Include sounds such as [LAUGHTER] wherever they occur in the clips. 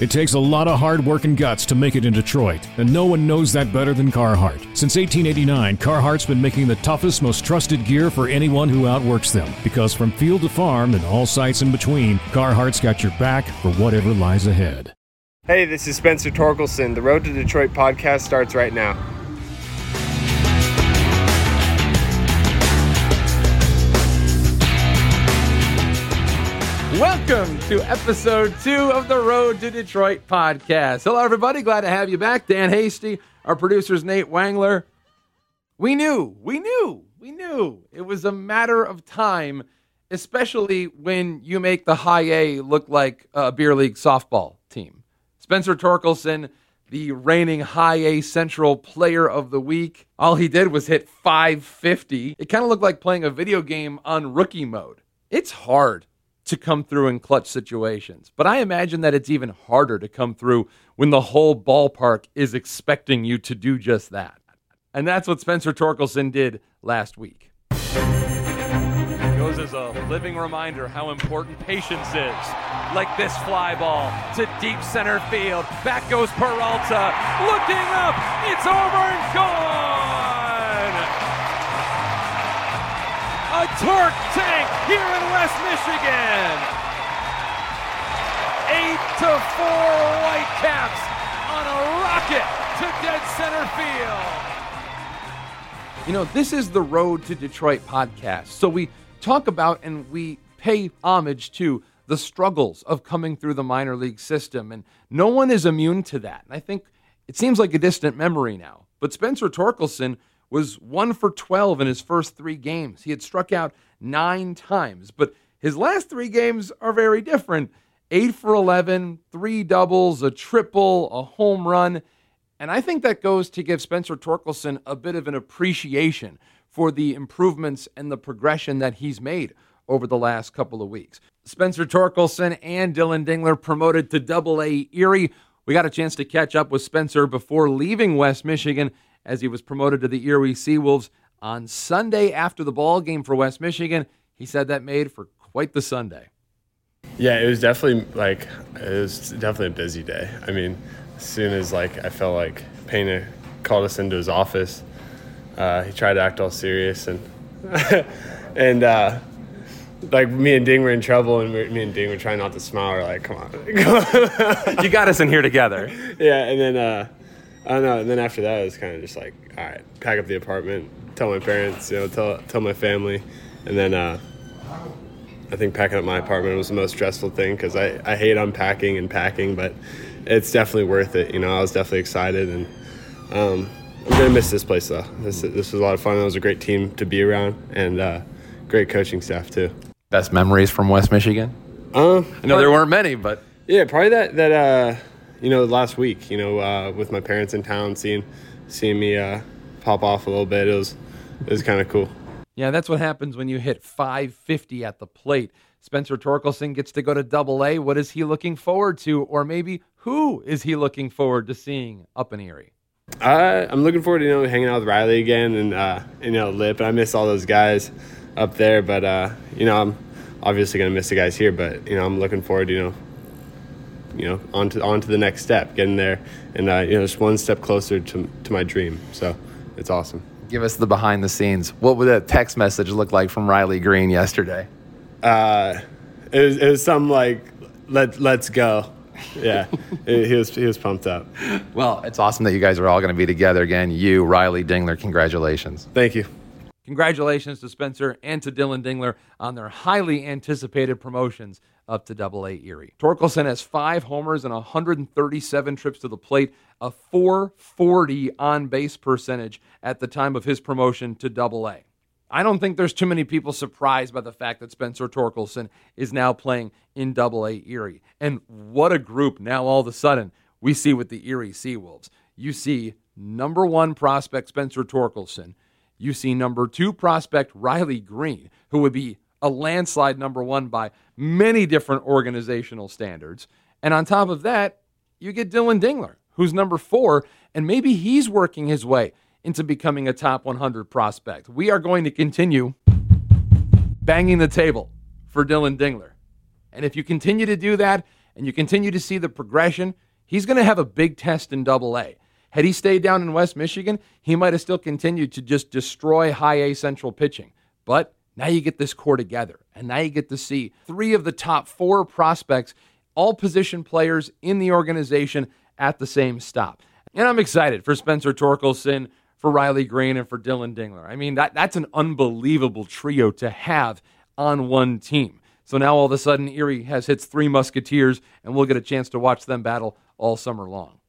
It takes a lot of hard work and guts to make it in Detroit, and no one knows that better than Carhartt. Since 1889, Carhartt's been making the toughest, most trusted gear for anyone who outworks them. Because from field to farm and all sites in between, Carhartt's got your back for whatever lies ahead. Hey, this is Spencer Torkelson. The Road to Detroit podcast starts right now. Welcome to episode two of the Road to Detroit podcast. Hello, everybody. Glad to have you back. Dan Hasty, our producer's Nate Wangler. We knew, we knew, we knew it was a matter of time, especially when you make the high A look like a beer league softball team. Spencer Torkelson, the reigning high A Central player of the week, all he did was hit 550. It kind of looked like playing a video game on rookie mode. It's hard to come through in clutch situations. But I imagine that it's even harder to come through when the whole ballpark is expecting you to do just that. And that's what Spencer Torkelson did last week. Goes as a living reminder how important patience is. Like this fly ball to deep center field. Back goes Peralta. Looking up. It's over and gone. A torque tank here West Michigan. Eight to four Whitecaps on a rocket to dead center field. You know, this is the Road to Detroit podcast. So we talk about and we pay homage to the struggles of coming through the minor league system. And no one is immune to that. And I think it seems like a distant memory now. But Spencer Torkelson was one for 12 in his first three games. He had struck out nine times, but his last three games are very different. Eight for 11, three doubles, a triple, a home run. And I think that goes to give Spencer Torkelson a bit of an appreciation for the improvements and the progression that he's made over the last couple of weeks. Spencer Torkelson and Dillon Dingler promoted to Double A Erie. We got a chance to catch up with Spencer before leaving West Michigan as he was promoted to the Erie Seawolves on Sunday after the ball game for West Michigan. He said that made for quite the Sunday. Yeah, it was definitely like it was definitely a busy day. I mean, as soon as like I felt like Pena called us into his office, uh, he tried to act all serious and [LAUGHS] and uh, like me and Ding were in trouble, and me and Ding were trying not to smile. We're like, come on, [LAUGHS] you got us in here together. Yeah, and then uh, I don't know. And then after that, it was kind of just like, all right, pack up the apartment, tell my parents, you know, tell tell my family, and then uh, I think packing up my apartment was the most stressful thing because I I hate unpacking and packing, but it's definitely worth it. You know, I was definitely excited, and um, I'm gonna miss this place though. This this was a lot of fun. It was a great team to be around, and uh, great coaching staff too. Best memories from West Michigan? Um, I know there weren't many, but yeah, probably that that. Uh, you know, last week, you know, uh, with my parents in town, seeing seeing me uh, pop off a little bit, it was it was kind of cool. Yeah, that's what happens when you hit 550 at the plate. Spencer Torkelson gets to go to Double A. What is he looking forward to, or maybe who is he looking forward to seeing up in Erie? Uh, I'm looking forward to you know hanging out with Riley again and uh, you know Lip. I miss all those guys up there, but uh, you know I'm obviously gonna miss the guys here. But you know I'm looking forward, to you know, you know, on to, on to the next step, getting there, and uh, you know, just one step closer to, to my dream. So it's awesome. Give us the behind the scenes. What would that text message look like from Riley Greene yesterday? Uh, it was, it was something like, "Let let's go." Yeah, it, [LAUGHS] he was he was pumped up. Well, it's awesome that you guys are all going to be together again. You, Riley Dingler, congratulations. Thank you. Congratulations to Spencer and to Dillon Dingler on their highly anticipated promotions up to Double A Erie. Torkelson has five homers and 137 trips to the plate, a 440 on base percentage at the time of his promotion to Double A. I don't think there's too many people surprised by the fact that Spencer Torkelson is now playing in Double A Erie. And what a group now all of a sudden we see with the Erie Seawolves. You see number one prospect Spencer Torkelson. You see number two prospect Riley Greene, who would be a landslide number one by many different organizational standards. And on top of that, you get Dillon Dingler, who's number four, and maybe he's working his way into becoming a top 100 prospect. We are going to continue banging the table for Dillon Dingler. And if you continue to do that, and you continue to see the progression, he's going to have a big test in double A. Had he stayed down in West Michigan, he might have still continued to just destroy high A central pitching. But now you get this core together, and now you get to see three of the top four prospects, all position players in the organization at the same stop. And I'm excited for Spencer Torkelson, for Riley Greene, and for Dillon Dingler. I mean, that, that's an unbelievable trio to have on one team. So now all of a sudden, Erie has hits three Musketeers, and we'll get a chance to watch them battle all summer long.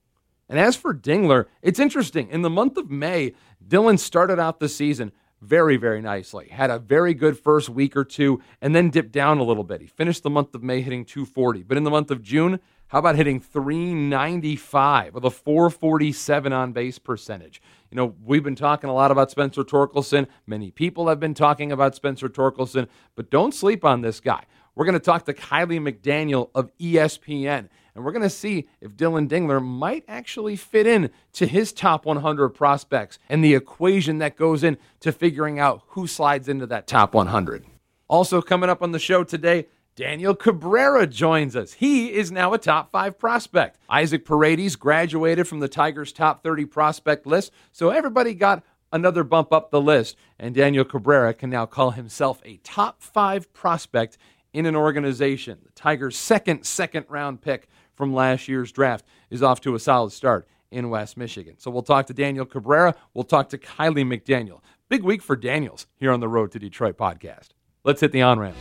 And as for Dingler, it's interesting. In the month of May, Dillon started out the season very, very nicely. Had a very good first week or two and then dipped down a little bit. He finished the month of May hitting 240. But in the month of June, how about hitting 395 with a 447 on base percentage? You know, we've been talking a lot about Spencer Torkelson. Many people have been talking about Spencer Torkelson, but don't sleep on this guy. We're going to talk to Kiley McDaniel of ESPN and we're going to see if Dillon Dingler might actually fit in to his top 100 prospects and the equation that goes in to figuring out who slides into that top 100. Also, coming up on the show today, Daniel Cabrera joins us. He is now a top five prospect. Isaac Paredes graduated from the Tigers' top 30 prospect list, so everybody got another bump up the list, and Daniel Cabrera can now call himself a top five prospect in an organization. The Tigers' second second round pick from last year's draft is off to a solid start in West Michigan. So we'll talk to Daniel Cabrera. We'll talk to Kiley McDaniel. Big week for Daniels here on the Road to Detroit podcast. Let's hit the on ramp.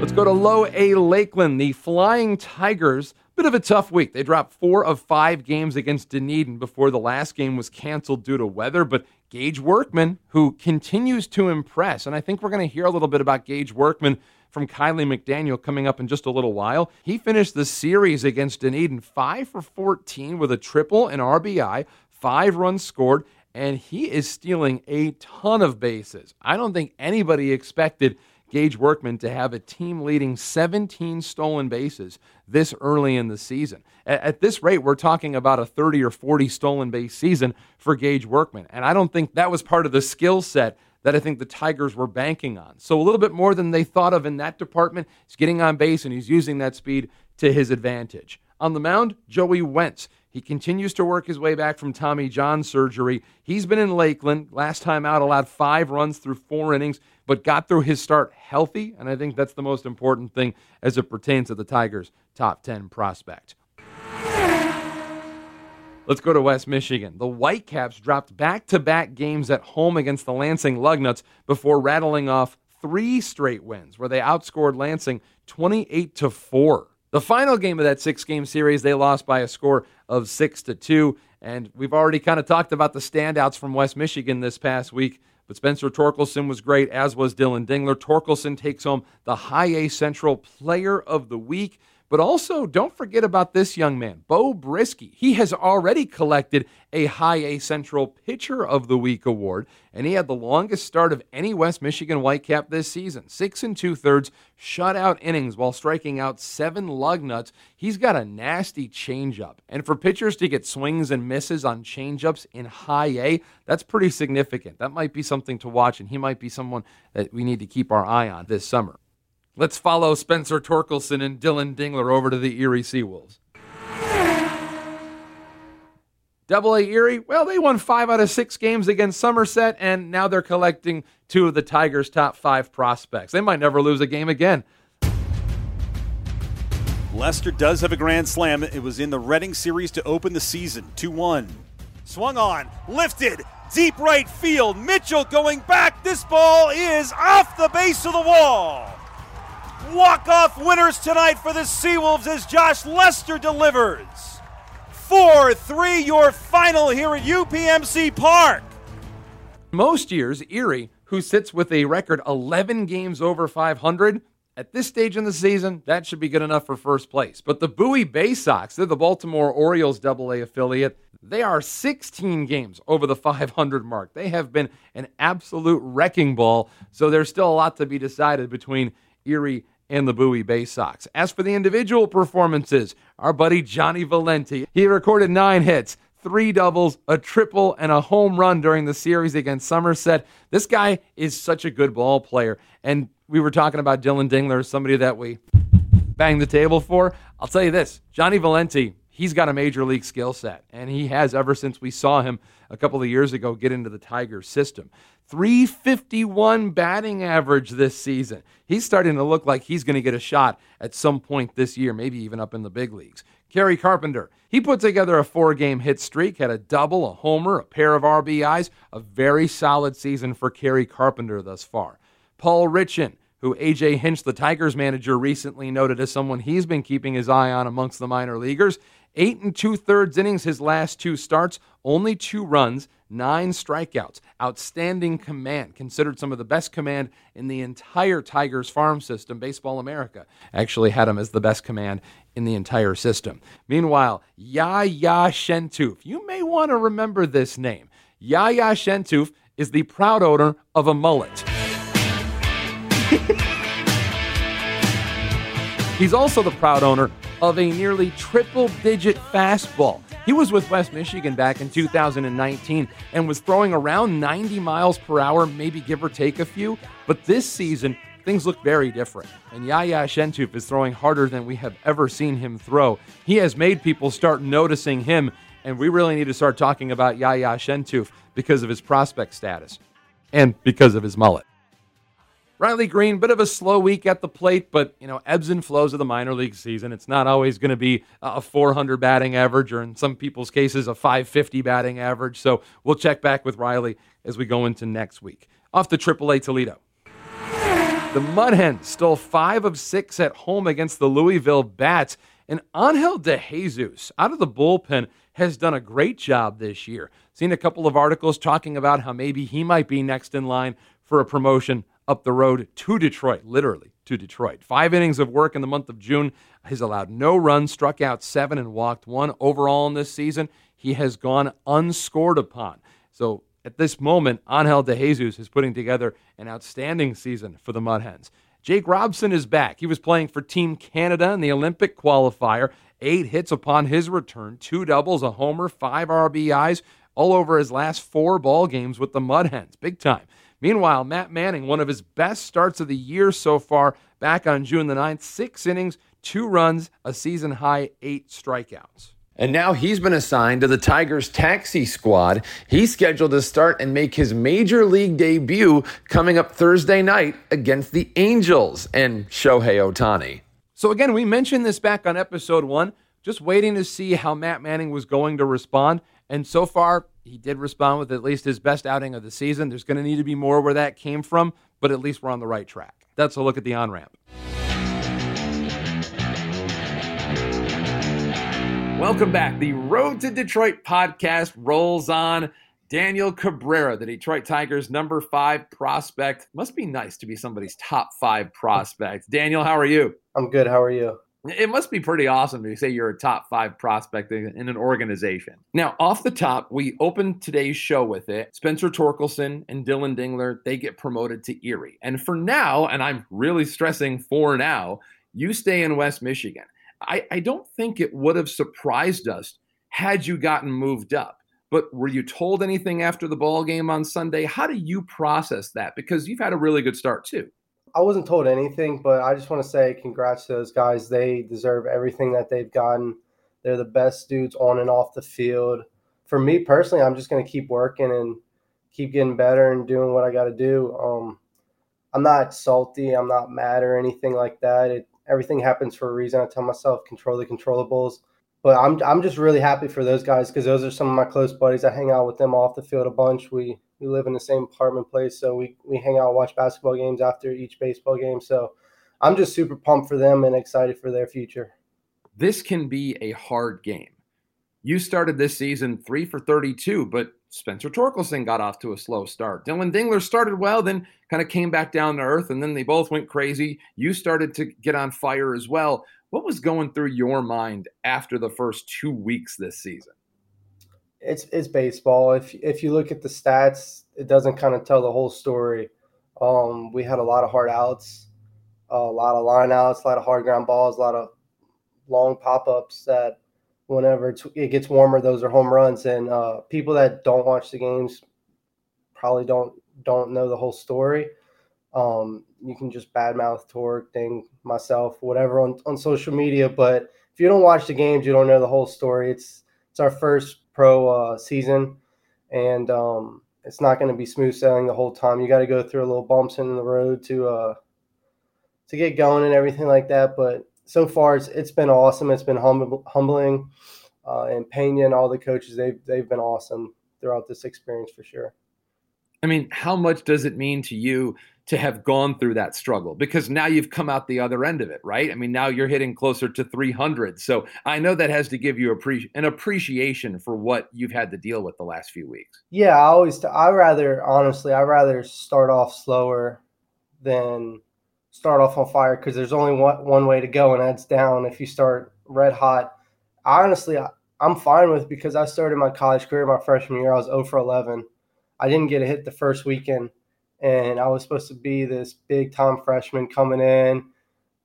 Let's go to Low A Lakeland. The Flying Tigers, bit of a tough week. They dropped four of five games against Dunedin before the last game was canceled due to weather. But Gage Workman, who continues to impress, and I think we're going to hear a little bit about Gage Workman from Kiley McDaniel coming up in just a little while. He finished the series against Dunedin 5 for 14 with a triple and RBI, five runs scored, and he is stealing a ton of bases. I don't think anybody expected Gage Workman to have a team leading 17 stolen bases this early in the season. At, at, this rate, we're talking about a 30 or 40 stolen base season for Gage Workman. And I don't think that was part of the skill set that I think the Tigers were banking on. So a little bit more than they thought of in that department. He's getting on base and he's using that speed to his advantage. On the mound, Joey Wentz. He continues to work his way back from Tommy John surgery. He's been in Lakeland. Last time out, allowed five runs through four innings, but got through his start healthy. And I think that's the most important thing as it pertains to the Tigers' top 10 prospect. Let's go to West Michigan. The Whitecaps dropped back to back games at home against the Lansing Lugnuts before rattling off three straight wins where they outscored Lansing 28 to 4. The final game of that six game series, they lost by a score of 6 to 2. And we've already kind of talked about the standouts from West Michigan this past week. But Spencer Torkelson was great, as was Dillon Dingler. Torkelson takes home the High A Central Player of the Week. But also, don't forget about this young man, Beau Brieske. He has already collected a High A Central Pitcher of the Week award, and he had the longest start of any West Michigan Whitecap this season. Six and two thirds shutout innings while striking out seven lug nuts. He's got a nasty changeup. And for pitchers to get swings and misses on changeups in High A, that's pretty significant. That might be something to watch, and he might be someone that we need to keep our eye on this summer. Let's follow Spencer Torkelson and Dillon Dingler over to the Erie Seawolves. Double A Erie, well, they won five out of six games against Somerset, and now they're collecting two of the Tigers' top five prospects. They might never lose a game again. Lester does have a grand slam. It was in the Reading series to open the season, 2 1. Swung on, lifted, deep right field. Mitchell going back. This ball is off the base of the wall. Walk-off winners tonight for the Seawolves as Josh Lester delivers. 4-3 your final here at UPMC Park. Most years, Erie, who sits with a record 11 games over 500, at this stage in the season, that should be good enough for first place. But the Bowie Bay Sox, they're the Baltimore Orioles AA affiliate. They are 16 games over the 500 mark. They have been an absolute wrecking ball. So there's still a lot to be decided between Erie and the Bowie Bay Sox. As for the individual performances, our buddy Johnny Valenti, he recorded nine hits, three doubles, a triple, and a home run during the series against Somerset. This guy is such a good ball player. And we were talking about Dillon Dingler, somebody that we bang the table for. I'll tell you this Johnny Valenti, he's got a major league skill set, and he has ever since we saw him a couple of years ago get into the Tigers system. 351 batting average this season. He's starting to look like he's going to get a shot at some point this year, maybe even up in the big leagues. Kerry Carpenter, he put together a four game hit streak, had a double, a homer, a pair of RBIs, a very solid season for Kerry Carpenter thus far. Paul Richan, who AJ Hinch, the Tigers manager, recently noted as someone he's been keeping his eye on amongst the minor leaguers. Eight and two thirds innings his last two starts, only two runs, nine strikeouts, outstanding command, considered some of the best command in the entire Tigers farm system. Baseball America actually had him as the best command in the entire system. Meanwhile, Yaya Chentouf, you may want to remember this name. Yaya Chentouf is the proud owner of a mullet. [LAUGHS] He's also the proud owner of a nearly triple digit fastball. He was with West Michigan back in 2019 and was throwing around 90 miles per hour, maybe give or take a few. But this season, things look very different. And Yaya Chentouf is throwing harder than we have ever seen him throw. He has made people start noticing him, and we really need to start talking about Yaya Chentouf because of his prospect status and because of his mullet. Riley Greene, bit of a slow week at the plate, but you know, ebbs and flows of the minor league season. It's not always going to be a 400 batting average, or in some people's cases, a 550 batting average. So we'll check back with Riley as we go into next week. Off the AAA Toledo. The Mud Hens stole five of six at home against the Louisville Bats, and Angel De Jesus out of the bullpen has done a great job this year. Seen a couple of articles talking about how maybe he might be next in line for a promotion up the road to Detroit, literally to Detroit. Five innings of work in the month of June. He's allowed no runs, struck out seven, and walked one. Overall in this season, he has gone unscored upon. So at this moment, Angel De Jesus is putting together an outstanding season for the Mud Hens. Jake Robson is back. He was playing for Team Canada in the Olympic qualifier. Eight hits upon his return, two doubles, a homer, five RBIs, all over his last four ball games with the Mud Hens. Big time. Meanwhile, Matt Manning, one of his best starts of the year so far, back on June the 9th, six innings, two runs, a season high, eight strikeouts. And now he's been assigned to the Tigers taxi squad. He's scheduled to start and make his major league debut coming up Thursday night against the Angels and Shohei Ohtani. So, again, we mentioned this back on episode one, just waiting to see how Matt Manning was going to respond. And so far, he did respond with at least his best outing of the season. There's going to need to be more where that came from, but at least we're on the right track. That's a look at the on ramp. Welcome back. The Road to Detroit podcast rolls on. Daniel Cabrera, the Detroit Tigers number five prospect. Must be nice to be somebody's top five prospect. Daniel, how are you? I'm good. How are you? It must be pretty awesome to say you're a top five prospect in an organization. Now, off the top, we opened today's show with it. Spencer Torkelson and Dillon Dingler, they get promoted to Erie. And for now, and I'm really stressing for now, you stay in West Michigan. I, I don't think it would have surprised us had you gotten moved up. But were you told anything after the ball game on Sunday? How do you process that? Because you've had a really good start too. I wasn't told anything, but I just want to say congrats to those guys. They deserve everything that they've gotten. They're the best dudes on and off the field. For me personally, I'm just going to keep working and keep getting better and doing what I got to do. Um, I'm not salty. I'm not mad or anything like that. It, everything happens for a reason. I tell myself control the controllables. But I'm I'm just really happy for those guys because those are some of my close buddies. I hang out with them off the field a bunch. We we live in the same apartment place, so we we hang out, watch basketball games after each baseball game. So I'm just super pumped for them and excited for their future. This can be a hard game. You started this season three for 32, but Spencer Torkelson got off to a slow start. Dillon Dingler started well, then kind of came back down to earth, and then they both went crazy. You started to get on fire as well. What was going through your mind after the first two weeks this season? It's it's baseball. If if you look at the stats, it doesn't kind of tell the whole story. Um, we had a lot of hard outs, a lot of line outs, a lot of hard ground balls, a lot of long pop ups that whenever it gets warmer, those are home runs. And uh, people that don't watch the games probably don't don't know the whole story. Um, you can just badmouth Torque, ding myself, whatever on, on social media. But if you don't watch the games, you don't know the whole story. It's it's our first pro uh, season, and um, it's not going to be smooth sailing the whole time. You got to go through a little bumps in the road to uh, to get going and everything like that. But so far, it's it's been awesome. It's been hum- humbling, uh, and Pena and all the coaches they've they've been awesome throughout this experience for sure. I mean, how much does it mean to you to have gone through that struggle? Because now you've come out the other end of it, right? I mean, now you're hitting closer to 300. So I know that has to give you an appreciation for what you've had to deal with the last few weeks. Yeah, I always, I rather, honestly, I rather start off slower than start off on fire because there's only one, one way to go, and that's down. If you start red hot, honestly, I, I'm fine with because I started my college career my freshman year. I was 0 for 11 I didn't get a hit the first weekend, and I was supposed to be this big time freshman coming in,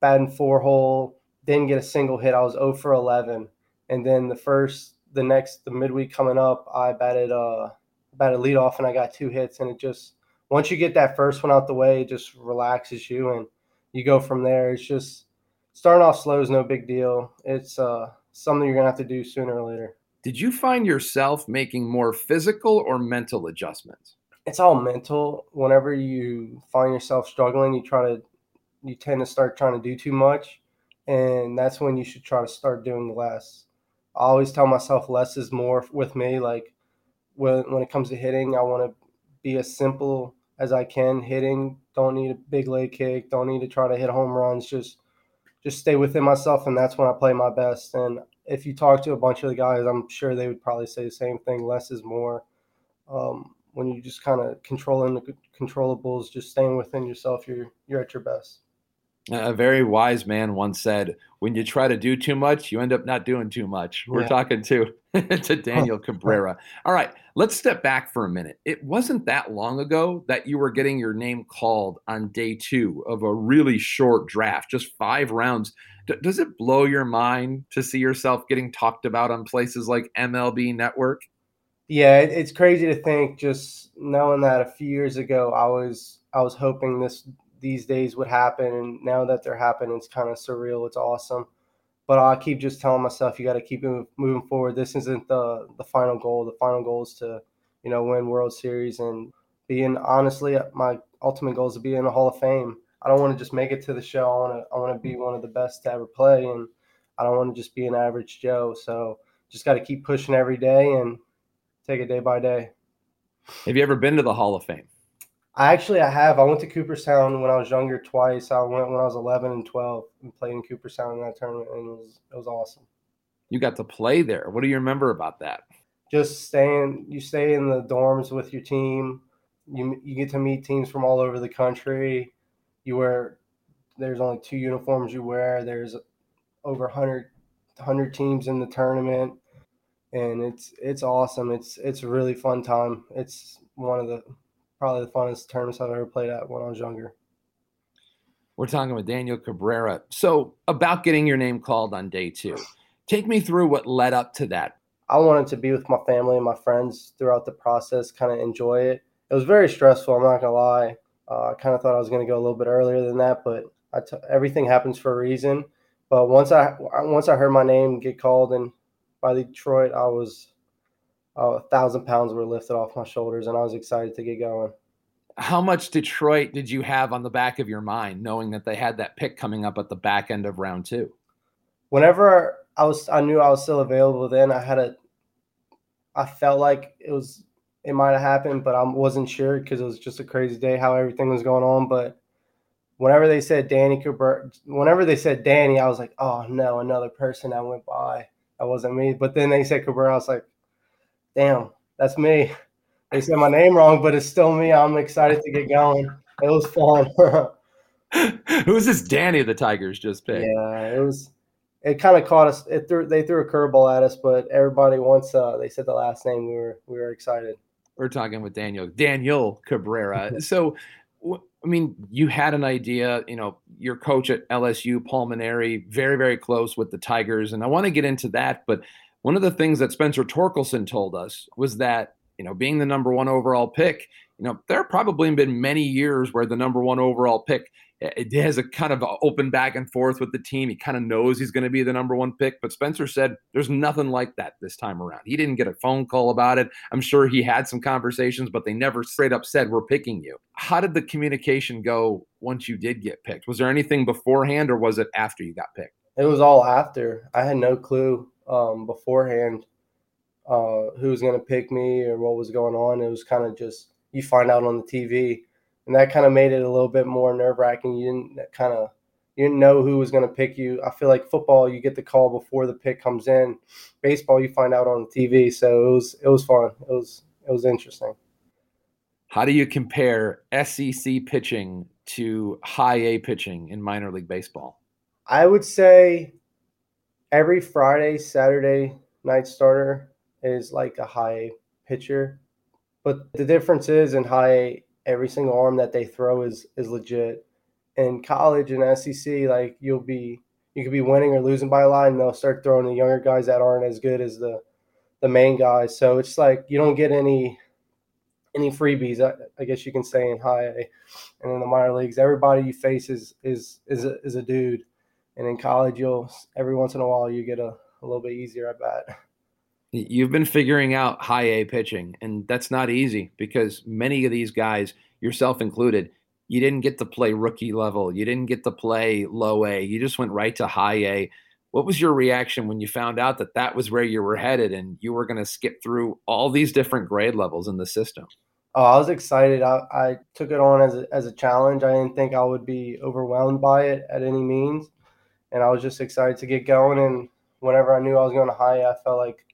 batting four hole, didn't get a single hit. I was 0 for 11, and then the first, the next, the midweek coming up, I batted uh batted lead off, and I got two hits, and it just once you get that first one out the way, it just relaxes you, and you go from there. It's just starting off slow is no big deal. It's uh something you're gonna have to do sooner or later. Did you find yourself making more physical or mental adjustments? It's all mental. Whenever you find yourself struggling, you try to you tend to start trying to do too much, and that's when you should try to start doing less. I always tell myself less is more with me. Like when when it comes to hitting, I want to be as simple as I can hitting. Don't need a big leg kick. Don't need to try to hit home runs. Just just stay within myself, and that's when I play my best. And if you talk to a bunch of the guys, I'm sure they would probably say the same thing. Less is more. Um, when you just kind of controlling the controllables, just staying within yourself, you're you're at your best. A very wise man once said, "When you try to do too much, you end up not doing too much." We're talking to [LAUGHS] to [LAUGHS] Daniel Cabrera. All right, let's step back for a minute. It wasn't that long ago that you were getting your name called on day two of a really short draft, just five rounds. D- does it blow your mind to see yourself getting talked about on places like MLB Network? Yeah, it, it's crazy to think. Just knowing that a few years ago, I was I was hoping this these days would happen, and now that they're happening, it's kind of surreal. It's awesome, but I keep just telling myself you got to keep moving forward. This isn't the the final goal. The final goal is to you know win World Series and being honestly my ultimate goal is to be in the Hall of Fame. I don't want to just make it to the show. I want to I want to be one of the best to ever play, and I don't want to just be an average Joe. So just got to keep pushing every day and take it day by day. Have you ever been to the Hall of Fame? I actually I have. I went to Cooperstown when I was younger twice. I went when I was 11 and 12 and played in Cooperstown in that tournament, and it was it was awesome. You got to play there. What do you remember about that? Just staying. You stay in the dorms with your team. You you get to meet teams from all over the country. You wear. There's only two uniforms you wear. There's over 100, 100 teams in the tournament, and it's it's awesome. It's it's a really fun time. It's one of the probably the funnest tournaments I've ever played at when I was younger. We're talking with Daniel Cabrera. So, about getting your name called on day two, take me through what led up to that. I wanted to be with my family and my friends throughout the process, kind of enjoy it. It was very stressful. I'm not gonna lie. Uh, I kind of thought I was gonna go a little bit earlier than that, but t- everything happens for a reason. But once I once I heard my name get called and by Detroit, I was a thousand pounds were lifted off my shoulders, and I was excited to get going. How much Detroit did you have on the back of your mind, knowing that they had that pick coming up at the back end of round two? Whenever I was, I knew I was still available. Then I had a, I felt like it was, it might have happened, but I wasn't sure because it was just a crazy day how everything was going on. But whenever they said Danny Cooper, whenever they said Danny, I was like, oh no, another person that went by. That wasn't me. But then they said Cooper, I was like, damn, that's me. They said my name wrong, but it's still me. I'm excited to get going. It was fun. [LAUGHS] Who's this Danny of the Tigers just picked? Yeah, it was. It kind of caught us. It threw. They threw a curveball at us, but everybody once uh, they said the last name, we were we were excited. We're talking with Daniel Daniel Cabrera. [LAUGHS] so, I mean, you had an idea. You know, your coach at LSU, Paul Mainieri, very very close with the Tigers, and I want to get into that, but one of the things that Spencer Torkelson told us was that, you know, being the number one overall pick, you know, there have probably been many years where the number one overall pick it has a kind of open back and forth with the team. He kind of knows he's going to be the number one pick. But Spencer said there's nothing like that this time around. He didn't get a phone call about it. I'm sure he had some conversations, but they never straight up said, We're picking you. How did the communication go once you did get picked? Was there anything beforehand or was it after you got picked? It was all after. I had no clue um, beforehand uh, who was going to pick me or what was going on. It was kind of just you find out on the TV and that kind of made it a little bit more nerve wracking. You didn't kind of you didn't know who was going to pick you. I feel like football, you get the call before the pick comes in. Baseball, you find out on TV. So it was it was fun. It was it was interesting. How do you compare SEC pitching to high A pitching in minor league baseball? I would say every Friday, Saturday night starter is like a high A pitcher. But the difference is in high A, every single arm that they throw is is legit. In college and SEC, like you'll be you could be winning or losing by a lot, and they'll start throwing the younger guys that aren't as good as the the main guys. So it's like you don't get any any freebies, I, I guess you can say in high A, and in the minor leagues, everybody you face is is is a, is a dude, and in college, you'll every once in a while you get a, a little bit easier at bat. You've been figuring out high A pitching, and that's not easy because many of these guys, yourself included, you didn't get to play rookie level. You didn't get to play low A. You just went right to high A. What was your reaction when you found out that that was where you were headed and you were going to skip through all these different grade levels in the system? Oh, I was excited. I, I took it on as a, as a challenge. I didn't think I would be overwhelmed by it at any means. And I was just excited to get going. And whenever I knew I was going to high, I felt like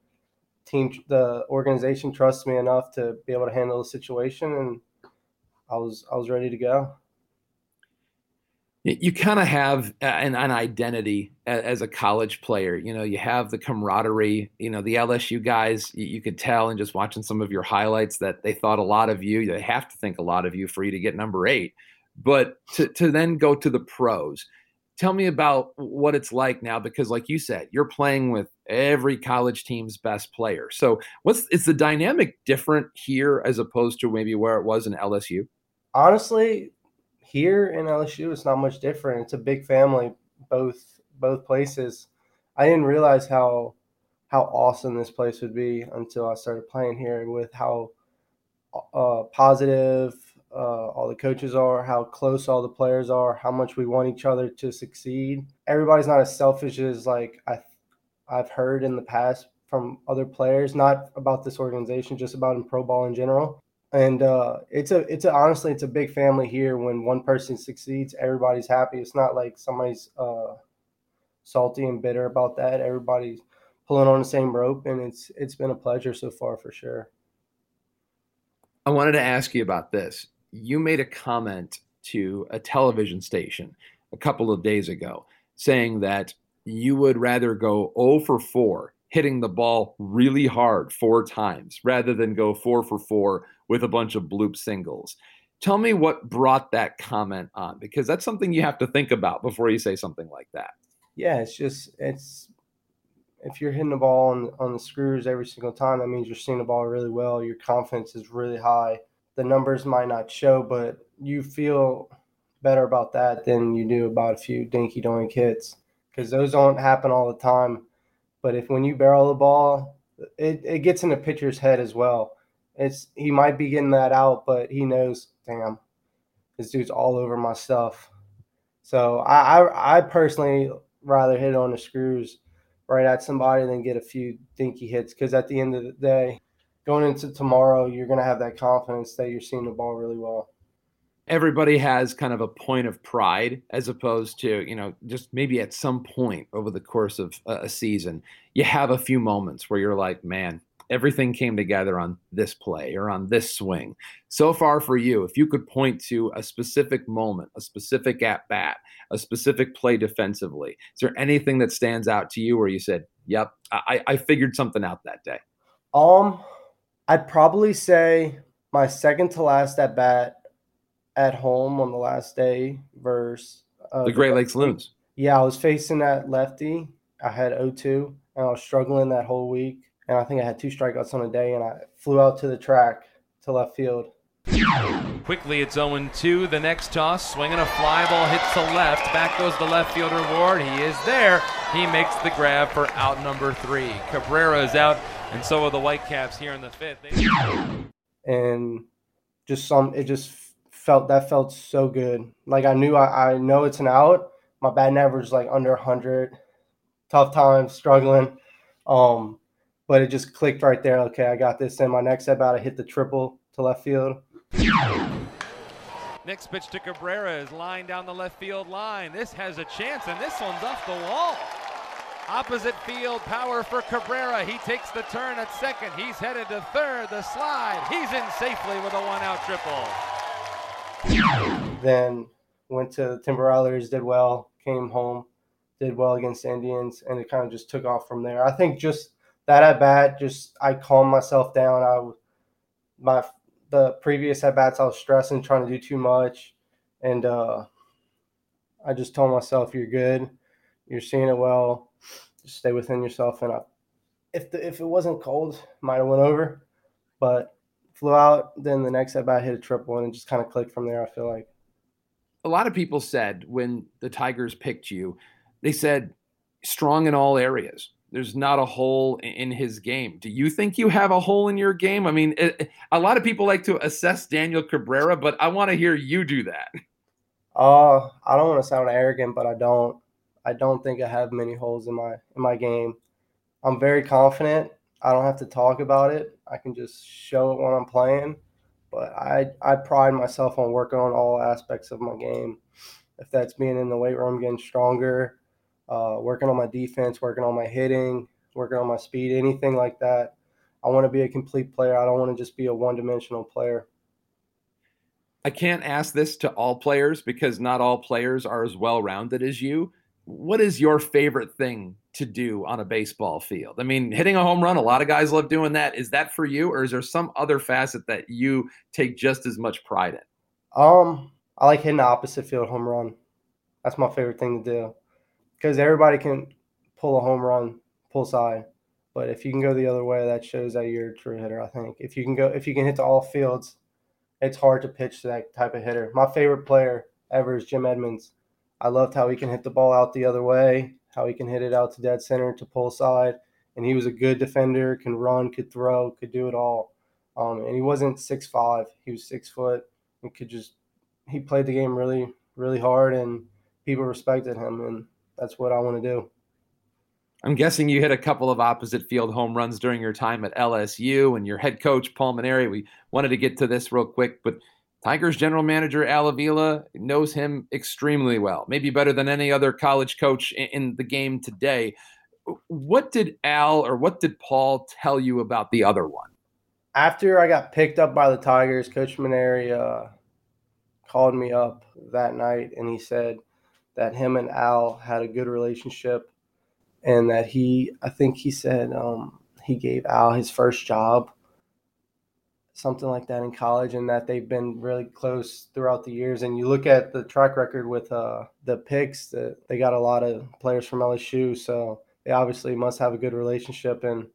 team, the organization trusts me enough to be able to handle the situation, and I was I was ready to go. You kind of have an, an identity as a college player. You know, you have the camaraderie. You know, the LSU guys, you could tell and just watching some of your highlights that they thought a lot of you. They have to think a lot of you for you to get number eight. But to, to then go to the pros, tell me about what it's like now because like you said you're playing with every college team's best player. So what's is the dynamic different here as opposed to maybe where it was in lsu honestly here in lsu it's not much different. It's a big family both both places. I didn't realize how how awesome this place would be until i started playing here with how uh, positive uh, all the coaches are, how close all the players are, how much we want each other to succeed. Everybody's not as selfish as like I, I've heard in the past from other players, not about this organization, just about in pro ball in general. And uh, it's a, it's a, honestly, it's a big family here. When one person succeeds, everybody's happy. It's not like somebody's uh, salty and bitter about that. Everybody's pulling on the same rope, and it's, it's been a pleasure so far for sure. I wanted to ask you about this you made a comment to a television station a couple of days ago saying that you would rather go 0 for 4 hitting the ball really hard four times rather than go 4 for 4 with a bunch of bloop singles. Tell me what brought that comment on because that's something you have to think about before you say something like that. Yeah, it's just it's if you're hitting the ball on, on the screws every single time, that means you're seeing the ball really well. Your confidence is really high the numbers might not show, but you feel better about that than you do about a few dinky doink hits because those don't happen all the time. But if when you barrel the ball, it, it gets in the pitcher's head as well. It's he might be getting that out, but he knows, damn, this dude's all over my stuff. So I I, I personally rather hit on the screws right at somebody than get a few dinky hits because at the end of the day, going into tomorrow, you're going to have that confidence that you're seeing the ball really well. Everybody has kind of a point of pride as opposed to, you know, just maybe at some point over the course of a season, you have a few moments where you're like, man, everything came together on this play or on this swing. So far for you, if you could point to a specific moment, a specific at bat, a specific play defensively, is there anything that stands out to you where you said, yep, I, I figured something out that day? Um, I'd probably say my second to last at bat at home on the last day versus uh, the Great Lakes Loons. Yeah, I was facing that lefty. I had 0-2 and I was struggling that whole week. And I think I had two strikeouts on a day and I flew out to the track to left field Quickly, it's 0 2. The next toss, swinging a fly ball, hits the left. Back goes the left fielder Ward. He is there. He makes the grab for out number three. Cabrera is out, and so are the Whitecaps here in the fifth. They- and just some it just felt that felt so good. Like I knew I, I know it's an out. My batting average is like under 100. Tough times, struggling. Um, but it just clicked right there. Okay, I got this. And my next at bat, I hit the triple to left field. Next pitch to Cabrera is lined down the left field line. This has a chance, and this one's off the wall. Opposite field power for Cabrera. He takes the turn at second. He's headed to third. The slide. He's in safely with a one out triple. Then went to Timber Rattlers, did well, came home, did well against Indians, and it kind of just took off from there. I think just that at bat, just I calmed myself down. I my the previous at bats, I was stressing, trying to do too much, and uh, I just told myself, "You're good. You're seeing it well. Just stay within yourself." And I, if the, if it wasn't cold, might have went over, but flew out. Then the next at bat hit a triple, and it just kind of clicked from there. I feel like. A lot of people said when the Tigers picked you, they said strong in all areas. There's not a hole in his game. Do you think you have a hole in your game? I mean, it, a lot of people like to assess Daniel Cabrera, but I want to hear you do that. Uh, I don't want to sound arrogant, but I don't. I don't think I have many holes in my in my game. I'm very confident. I don't have to talk about it. I can just show it when I'm playing. But I I pride myself on working on all aspects of my game. If that's being in the weight room, getting stronger, uh, working on my defense, working on my hitting, working on my speed, anything like that. I want to be a complete player. I don't want to just be a one dimensional player. I can't ask this to all players because not all players are as well rounded as you. What is your favorite thing to do on a baseball field? I mean, hitting a home run, a lot of guys love doing that. Is that for you, or is there some other facet that you take just as much pride in? Um, I like hitting the opposite field home run. That's my favorite thing to do because everybody can pull a home run, pull side. But if you can go the other way, that shows that you're a true hitter. I think if you can go, if you can hit to all fields, it's hard to pitch to that type of hitter. My favorite player ever is Jim Edmonds. I loved how he can hit the ball out the other way, how he can hit it out to dead center to pull side, and he was a good defender, can run, could throw, could do it all. Um, and he wasn't six five; he was six foot, and could just he played the game really, really hard, and people respected him, and that's what I want to do. I'm guessing you hit a couple of opposite field home runs during your time at LSU and your head coach, Paul Mainieri. We wanted to get to this real quick, but Tigers general manager Al Avila knows him extremely well, maybe better than any other college coach in the game today. What did Al or what did Paul tell you about the other one? After I got picked up by the Tigers, Coach Mainieri uh, called me up that night and he said that him and Al had a good relationship and that he, I think he said um, he gave Al his first job, something like that in college, and that they've been really close throughout the years. And you look at the track record with uh, the picks that they got a lot of players from LSU, so they obviously must have a good relationship. And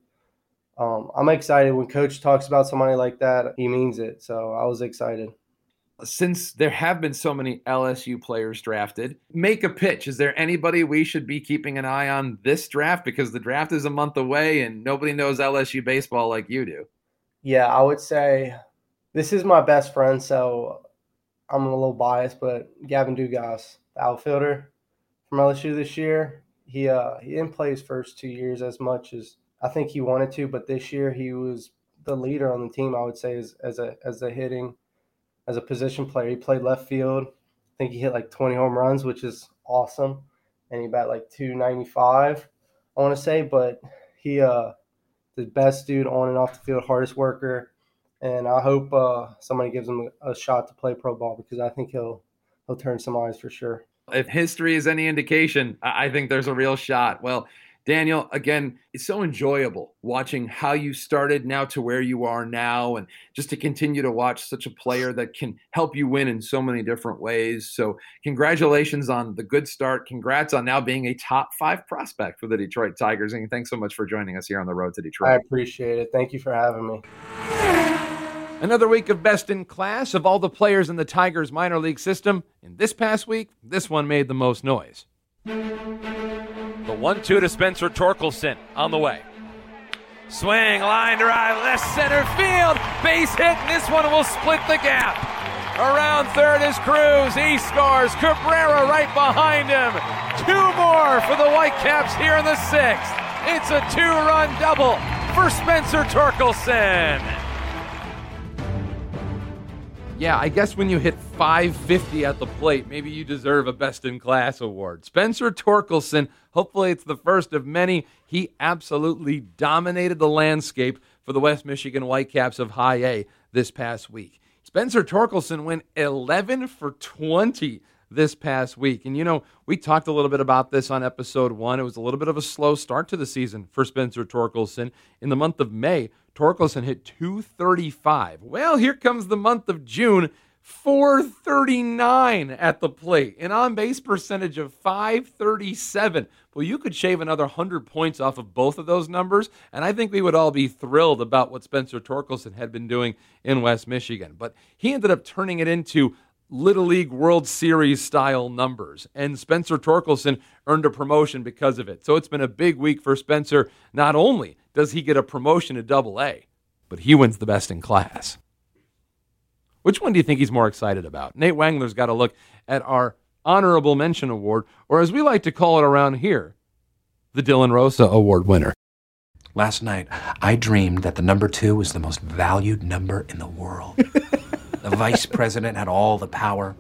um, I'm excited when Coach talks about somebody like that. He means it, so I was excited since there have been so many LSU players drafted, make a pitch. Is there anybody we should be keeping an eye on this draft? Because the draft is a month away and nobody knows LSU baseball like you do. Yeah, I would say this is my best friend, so I'm a little biased, but Gavin Dugas, the outfielder from LSU this year, he uh he didn't play his first two years as much as I think he wanted to, but this year he was the leader on the team. I would say as as a as a hitting as a position player. He played left field. I think he hit like 20 home runs, which is awesome. And he bat like 295, I want to say. But he, uh, the best dude on and off the field, hardest worker. And I hope uh, somebody gives him a shot to play pro ball because I think he'll he'll turn some eyes for sure. If history is any indication, I think there's a real shot. Well, Daniel, again, it's so enjoyable watching how you started now to where you are now, and just to continue to watch such a player that can help you win in so many different ways. So, congratulations on the good start. Congrats on now being a top five prospect for the Detroit Tigers. And thanks so much for joining us here on the road to Detroit. I appreciate it. Thank you for having me. Another week of best in class of all the players in the Tigers minor league system. In this past week, this one made the most noise. The 1 2 to Spencer Torkelson on the way. Swing, line drive, left center field. Base hit, and this one will split the gap. Around third is Cruz. He scores. Cabrera right behind him. Two more for the Whitecaps here in the sixth. It's a two run double for Spencer Torkelson. Yeah, I guess when you hit 550 at the plate, maybe you deserve a best in class award. Spencer Torkelson, hopefully it's the first of many. He absolutely dominated the landscape for the West Michigan Whitecaps of High A this past week. Spencer Torkelson went 11 for 20 this past week. And you know, we talked a little bit about this on episode one. It was a little bit of a slow start to the season for Spencer Torkelson. In the month of May, Torkelson hit 235. Well, here comes the month of June. 439 at the plate, an on base percentage of 537. Well, you could shave another 100 points off of both of those numbers, and I think we would all be thrilled about what Spencer Torkelson had been doing in West Michigan. But he ended up turning it into Little League World Series style numbers. And Spencer Torkelson earned a promotion because of it. So it's been a big week for Spencer. Not only does he get a promotion to double A, but he wins the best in class. Which one do you think he's more excited about? Nate Wangler's got to look at our honorable mention award, or as we like to call it around here, the Dylan Rosa Award winner. Last night, I dreamed that the number two was the most valued number in the world. [LAUGHS] The vice president had all the power.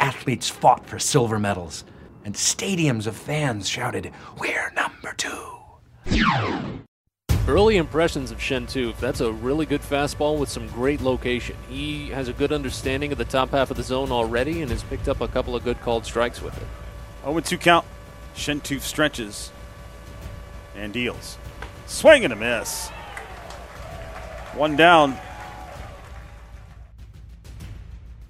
Athletes fought for silver medals. And stadiums of fans shouted, We're number two. Early impressions of Chentouf. That's a really good fastball with some great location. He has a good understanding of the top half of the zone already and has picked up a couple of good called strikes with it. 0 2 count. Chentouf stretches and deals. Swing and a miss. One down.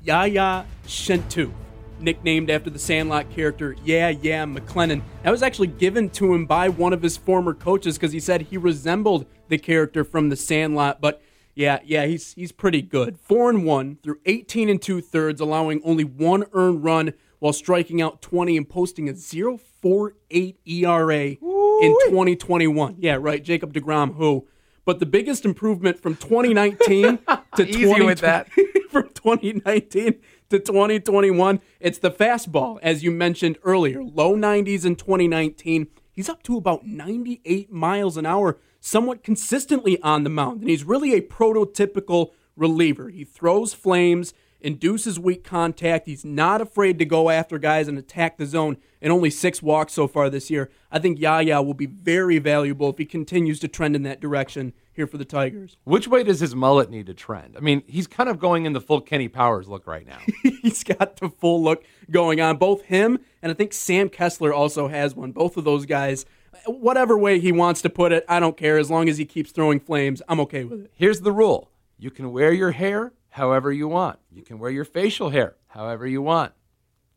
Yaya Chentouf, nicknamed after the Sandlot character Yeah Yeah McClennan. That was actually given to him by one of his former coaches because he said he resembled the character from the Sandlot. But yeah, yeah, he's he's pretty good. Four and one through 18 and two thirds, allowing only one earned run while striking out 20 and posting a 0.48 ERA Ooh. in 2021. Yeah, right, Jacob deGrom, who. But the biggest improvement from 2019 [LAUGHS] to Easy with that. From 2019 to 2021, it's the fastball, as you mentioned earlier. Low 90s in 2019. He's up to about 98 miles an hour, somewhat consistently on the mound. And he's really a prototypical reliever. He throws flames, induces weak contact. He's not afraid to go after guys and attack the zone, and only six walks so far this year. I think Yaya will be very valuable if he continues to trend in that direction here for the Tigers. Which way does his mullet need to trend? I mean, he's kind of going in the full Kenny Powers look right now. [LAUGHS] he's got the full look going on. Both him and I think Sam Kessler also has one. Both of those guys, whatever way he wants to put it, I don't care. As long as he keeps throwing flames, I'm okay with it. Here's the rule you can wear your hair however you want, you can wear your facial hair however you want.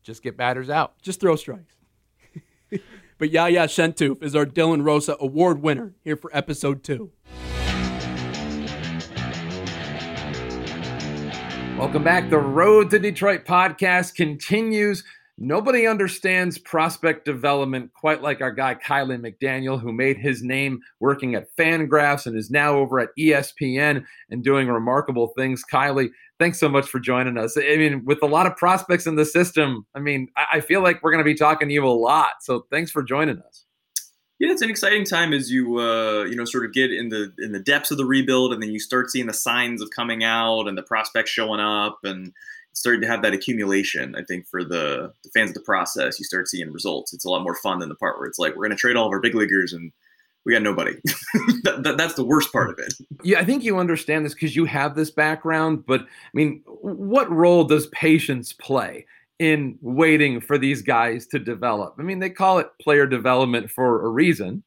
Just get batters out. Just throw strikes. [LAUGHS] but Yaya Chentouf is our Dylan Rosa Award winner here for episode two. Welcome back. The Road to Detroit podcast continues. Nobody understands prospect development quite like our guy Kiley McDaniel, who made his name working at Fangraphs and is now over at ESPN and doing remarkable things. Kiley, thanks so much for joining us. I mean, with a lot of prospects in the system, I mean, I feel like we're going to be talking to you a lot. So thanks for joining us. Yeah, it's an exciting time as you uh, you know sort of get in the in the depths of the rebuild, and then you start seeing the signs of coming out and the prospects showing up, and starting to have that accumulation. I think for the, the fans of the process, you start seeing results. It's a lot more fun than the part where it's like we're going to trade all of our big leaguers and we got nobody. [LAUGHS] that, that, that's the worst part of it. Yeah, I think you understand this because you have this background. But I mean, what role does patience play? In waiting for these guys to develop. I mean, they call it player development for a reason.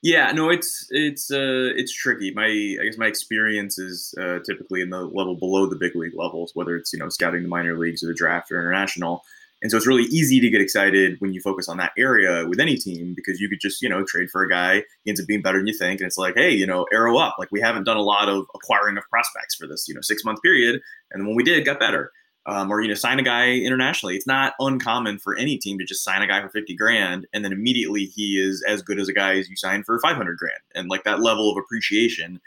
Yeah, no, it's it's uh, it's tricky. My I guess my experience is uh, typically in the level below the big league levels, whether it's you know scouting the minor leagues or the draft or international. And so it's really easy to get excited when you focus on that area with any team because you could just, you know, trade for a guy, he ends up being better than you think. And it's like, hey, you know, arrow up. Like we haven't done a lot of acquiring of prospects for this, you know, six month period. And when we did, got better. Um, or, you know, sign a guy internationally. It's not uncommon for any team to just sign a guy for 50 grand and then immediately he is as good as a guy as you sign for 500 grand. And like that level of appreciation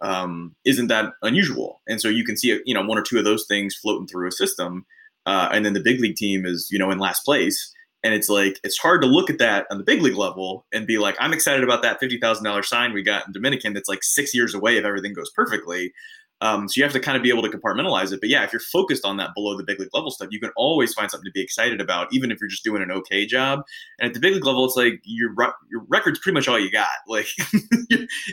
um, isn't that unusual. And so you can see, you know, one or two of those things floating through a system uh, and then the big league team is you know in last place and it's like it's hard to look at that on the big league level and be like i'm excited about that $50000 sign we got in dominican that's like six years away if everything goes perfectly um, so you have to kind of be able to compartmentalize it. But yeah if you're focused on that below the big league level stuff you can always find something to be excited about even if you're just doing an okay job. And at the big league level it's like your your record's pretty much all you got. [LAUGHS] Like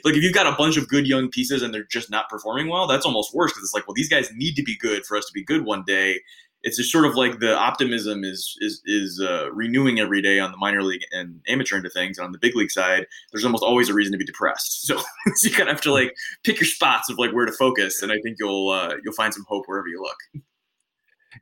like if you've got a bunch of good young pieces and they're just not performing well that's almost worse because it's like well these guys need to be good for us to be good one day it's just sort of like the optimism is is is uh, renewing every day on the minor league and amateur end of things. And on the big league side, there's almost always a reason to be depressed. [LAUGHS] So, so [LAUGHS] you kind of have to like pick your spots of like where to focus, and I think you'll uh, you'll find some hope wherever you look.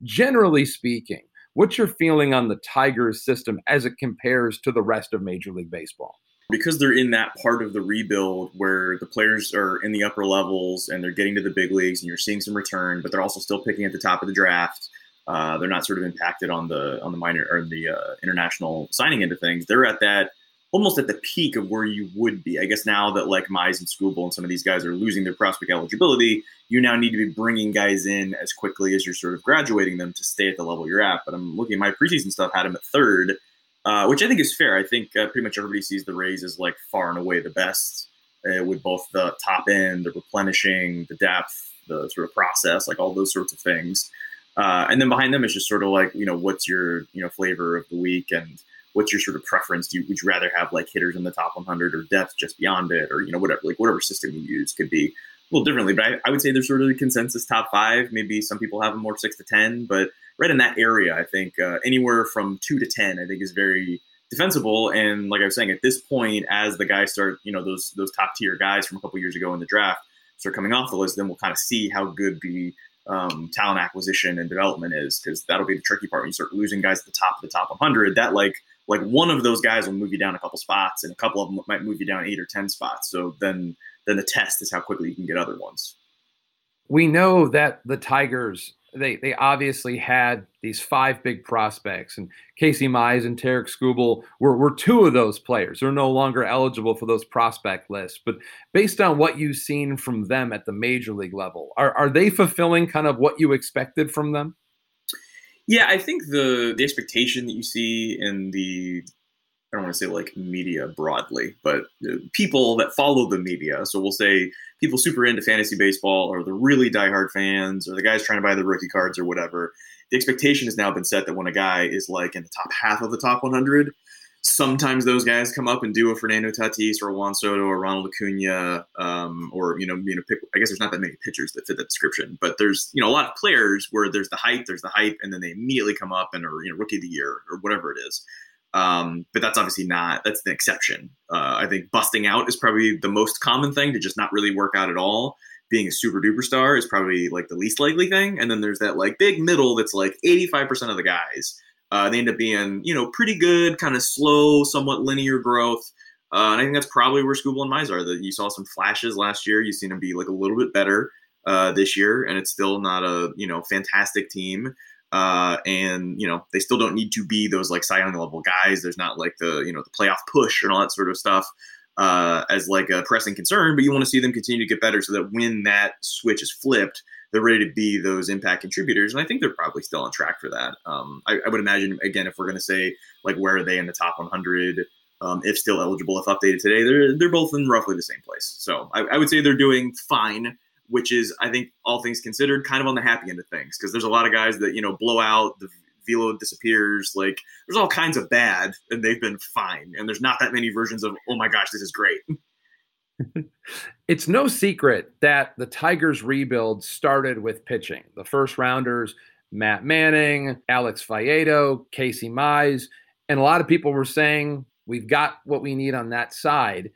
Generally speaking, what's your feeling on the Tigers system as it compares to the rest of Major League Baseball? because they're in that part of the rebuild where the players are in the upper levels and they're getting to the big leagues and you're seeing some return, but they're also still picking at the top of the draft. Uh, they're not sort of impacted on the on the minor or the uh, international signing end of things. They're at that almost at the peak of where you would be. I guess now that like Mize and Skubal and some of these guys are losing their prospect eligibility, you now need to be bringing guys in as quickly as you're sort of graduating them to stay at the level you're at. But I'm looking at my preseason stuff, had him at third, uh, which I think is fair. I think uh, pretty much everybody sees the Rays as like far and away the best uh, with both the top end, the replenishing, the depth, the sort of process, like all those sorts of things. Uh, and then behind them is just sort of like, you know, what's your, you know, flavor of the week and what's your sort of preference? Do you, would you rather have like hitters in the top 100 or depth just beyond it or, you know, whatever, like whatever system you use could be a little differently. But I, I would say there's sort of the consensus top five. Maybe some people have them more six to 10, but right in that area, I think uh, anywhere from two to 10, I think is very defensible. And like I was saying, at this point, as the guys start, you know, those, those top tier guys from a couple years ago in the draft start coming off the list, then we'll kind of see how good the um, talent acquisition and development is because that'll be the tricky part. When you start losing guys at the top of the top 100 that like like one of those guys will move you down a couple spots and a couple of them might move you down eight or ten spots. So then then the test is how quickly you can get other ones. We know that the tigers they they obviously had these five big prospects, and Casey Mize and Tarik Skubal were, were two of those players. They're no longer eligible for those prospect lists. But based on what you've seen from them at the major league level, are, are they fulfilling kind of what you expected from them? Yeah, I think the the expectation that you see in the I don't want to say like media broadly, but people that follow the media. So we'll say people super into fantasy baseball or the really diehard fans or the guys trying to buy the rookie cards or whatever. The expectation has now been set that when a guy is like in the top half of the top 100, sometimes those guys come up and do a Fernando Tatis or Juan Soto or Ronald Acuna, um, or you know, you know, pick, I guess there's not that many pitchers that fit that description, but there's you know a lot of players where there's the hype, there's the hype, and then they immediately come up and are you know rookie of the year or whatever it is. Um, but that's obviously not that's the exception. Uh, I think busting out is probably the most common thing to just not really work out at all. Being a super duper star is probably like the least likely thing. And then there's that like big middle that's like 85% of the guys. Uh, they end up being, you know, pretty good, kind of slow, somewhat linear growth. Uh, and I think that's probably where Skubal and Mize are. That you saw some flashes last year. You've seen them be like a little bit better uh, this year, and it's still not a you know fantastic team. Uh, and you know they still don't need to be those like Cy Young level guys. There's not like the you know the playoff push and all that sort of stuff uh, as like a pressing concern. But you want to see them continue to get better so that when that switch is flipped, they're ready to be those impact contributors. And I think they're probably still on track for that. Um, I, I, would imagine again if we're going to say like where are they in the top 100. Um, if still eligible, if updated today, they're they're both in roughly the same place. So I, I would say they're doing fine which is I think all things considered kind of on the happy end of things because there's a lot of guys that you know blow out the velo disappears like there's all kinds of bad and they've been fine and there's not that many versions of oh my gosh this is great. [LAUGHS] It's no secret that the tigers rebuild started with pitching. The first rounders matt manning alex faedo casey mize and a lot of people were saying we've got what we need on that side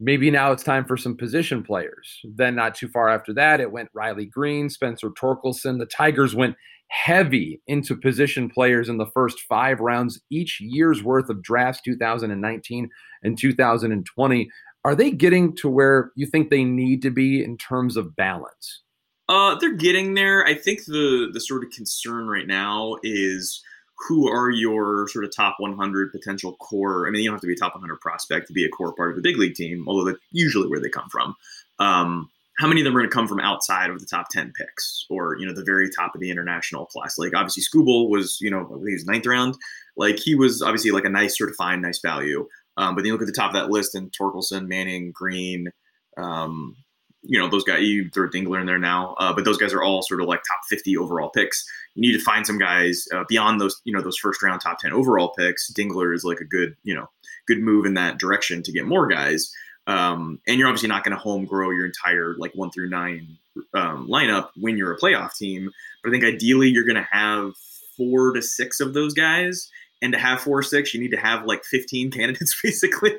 maybe now it's time for some position players. Then, not too far after that, it went Riley Greene, Spencer Torkelson. The Tigers went heavy into position players in the first five rounds each year's worth of drafts 2019 and 2020 are they getting to where you think they need to be in terms of balance uh, they're getting there i think the the sort of concern right now is who are your sort of top 100 potential core i mean you don't have to be a top 100 prospect to be a core part of a big league team although that's usually where they come from um, how many of them are going to come from outside of the top 10 picks or, you know, the very top of the international class? Like, obviously, Skubal was, you know, he was ninth round. Like, he was obviously like a nice, sort of fine, nice value. Um, but then you look at the top of that list and Torkelson, Manning, Greene, um, you know, those guys, you throw Dingler in there now, uh, but those guys are all sort of like top 50 overall picks. You need to find some guys uh, beyond those, you know, those first round top 10 overall picks. Dingler is like a good, you know, good move in that direction to get more guys. Um, and you're obviously not going to home grow your entire like one through nine um, lineup when you're a playoff team. But I think ideally you're going to have four to six of those guys. And to have four six, you need to have like 15 [LAUGHS] candidates basically.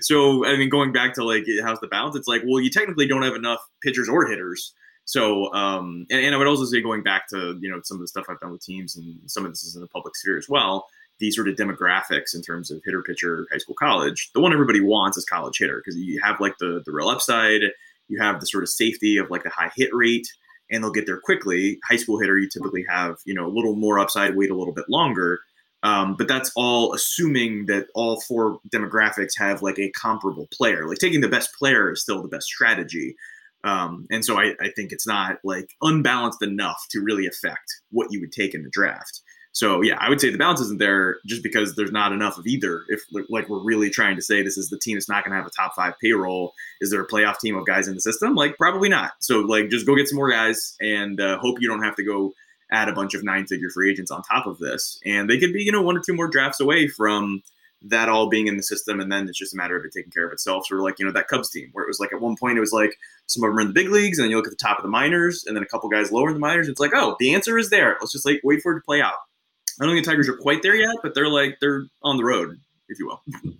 so, I mean, going back to like how's the balance? It's like, well, you technically don't have enough pitchers or hitters. So, um, and, and I would also say going back to, you know, some of the stuff I've done with teams and some of this is in the public sphere as well these sort of demographics in terms of hitter, pitcher, high school, college, the one everybody wants is college hitter because you have like the the real upside, you have the sort of safety of like the high hit rate, and they'll get there quickly. High school hitter, you typically have you know a little more upside, wait a little bit longer. Um, but that's all assuming that all four demographics have like a comparable player. Like taking the best player is still the best strategy. Um, and so I, I think it's not like unbalanced enough to really affect what you would take in the draft. So yeah, I would say the balance isn't there just because there's not enough of either. If like we're really trying to say this is the team that's not going to have a top five payroll, is there a playoff team of guys in the system? Like probably not. So like just go get some more guys and uh, hope you don't have to go add a bunch of nine figure free agents on top of this. And they could be you know one or two more drafts away from that all being in the system, and then it's just a matter of it taking care of itself. Sort of like you know that Cubs team where it was like at one point it was like some of them are in the big leagues, and then you look at the top of the minors, and then a couple guys lower in the minors. It's like oh, the answer is there. Let's just like wait for it to play out. I don't think the Tigers are quite there yet, but they're like they're on the road, if you will. [LAUGHS]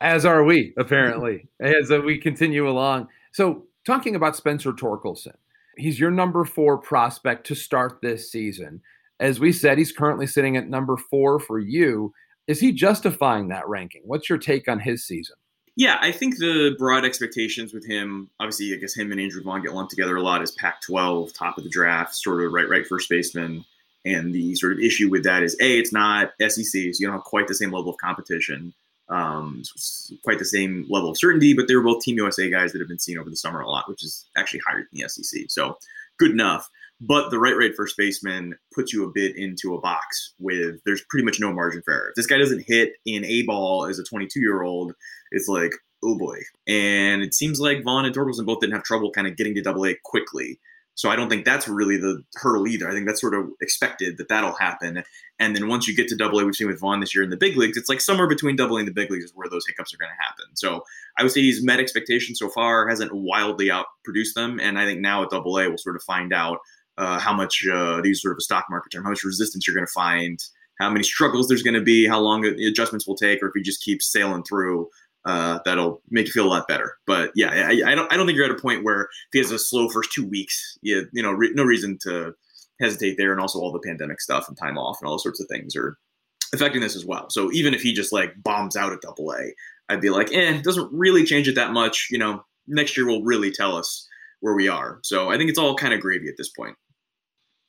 As are we, apparently, [LAUGHS] as we continue along. So, talking about Spencer Torkelson, he's your number four prospect to start this season. As we said, he's currently sitting at number four for you. Is he justifying that ranking? What's your take on his season? Yeah, I think the broad expectations with him, obviously, I guess him and Andrew Vaughn get lumped together a lot as Pac 12, top of the draft, sort of right, right first baseman. And the sort of issue with that is a, it's not SEC, so you don't have quite the same level of competition, um, quite the same level of certainty. But they were both Team USA guys that have been seen over the summer a lot, which is actually higher than the SEC. So good enough. But the right right first baseman puts you a bit into a box with there's pretty much no margin for error. If this guy doesn't hit in a ball as a 22 year old, it's like oh boy. And it seems like Vaughn and Torkelson both didn't have trouble kind of getting to Double A quickly. So I don't think that's really the hurdle either. I think that's sort of expected that that'll happen. And then once you get to double A, we've seen with Vaughn this year in the big leagues, it's like somewhere between and the big leagues is where those hiccups are going to happen. So I would say he's met expectations so far, hasn't wildly outproduced them. And I think now at double A, we'll sort of find out uh, how much uh, these sort of a stock market term, how much resistance you're going to find, how many struggles there's going to be, how long adjustments will take, or if he just keeps sailing through uh, that'll make you feel a lot better. But yeah, I, I, don't I don't think you're at a point where if he has a slow first two weeks, you you know, re- no reason to hesitate there. And also all the pandemic stuff and time off and all those sorts of things are affecting this as well. So even if he just like bombs out at Double A, I'd be like, eh, it doesn't really change it that much. You know, next year will really tell us where we are. So I think it's all kind of gravy at this point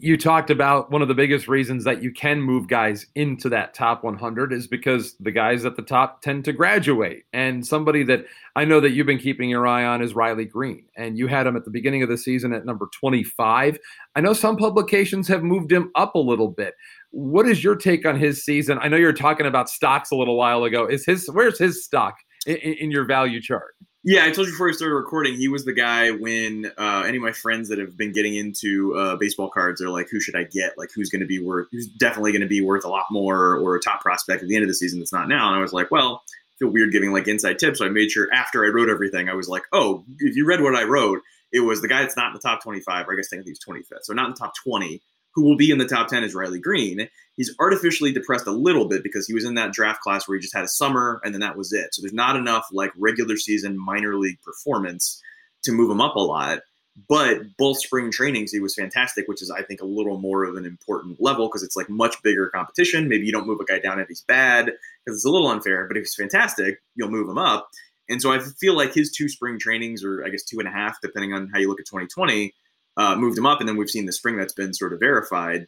you talked about one of the biggest reasons that you can move guys into that top 100 is because the guys at the top tend to graduate. And somebody that I know that you've been keeping your eye on is Riley Greene. And you had him at the beginning of the season at number 25. I know some publications have moved him up a little bit. What is your take on his season? I know you were talking about stocks a little while ago. Is his where's his stock in, in your value chart? Yeah, I told you before we started recording, he was the guy when uh, any of my friends that have been getting into uh, baseball cards are like, who should I get? Like, who's going to be worth, who's definitely going to be worth a lot more or a top prospect at the end of the season that's not now? And I was like, well, I feel weird giving like inside tips. So I made sure after I wrote everything, I was like, oh, if you read what I wrote, it was the guy that's not in the top 25, or I guess technically he's 25th. So not in the top 20 who will be in the top 10 is Riley Greene. He's artificially depressed a little bit because he was in that draft class where he just had a summer and then that was it. So there's not enough like regular season minor league performance to move him up a lot. But both spring trainings, he was fantastic, which is, I think, a little more of an important level because it's like much bigger competition. Maybe you don't move a guy down if he's bad because it's a little unfair, but if he's fantastic, you'll move him up. And so I feel like his two spring trainings, or I guess two and a half, depending on how you look at 2020, uh, moved him up. And then we've seen the spring that's been sort of verified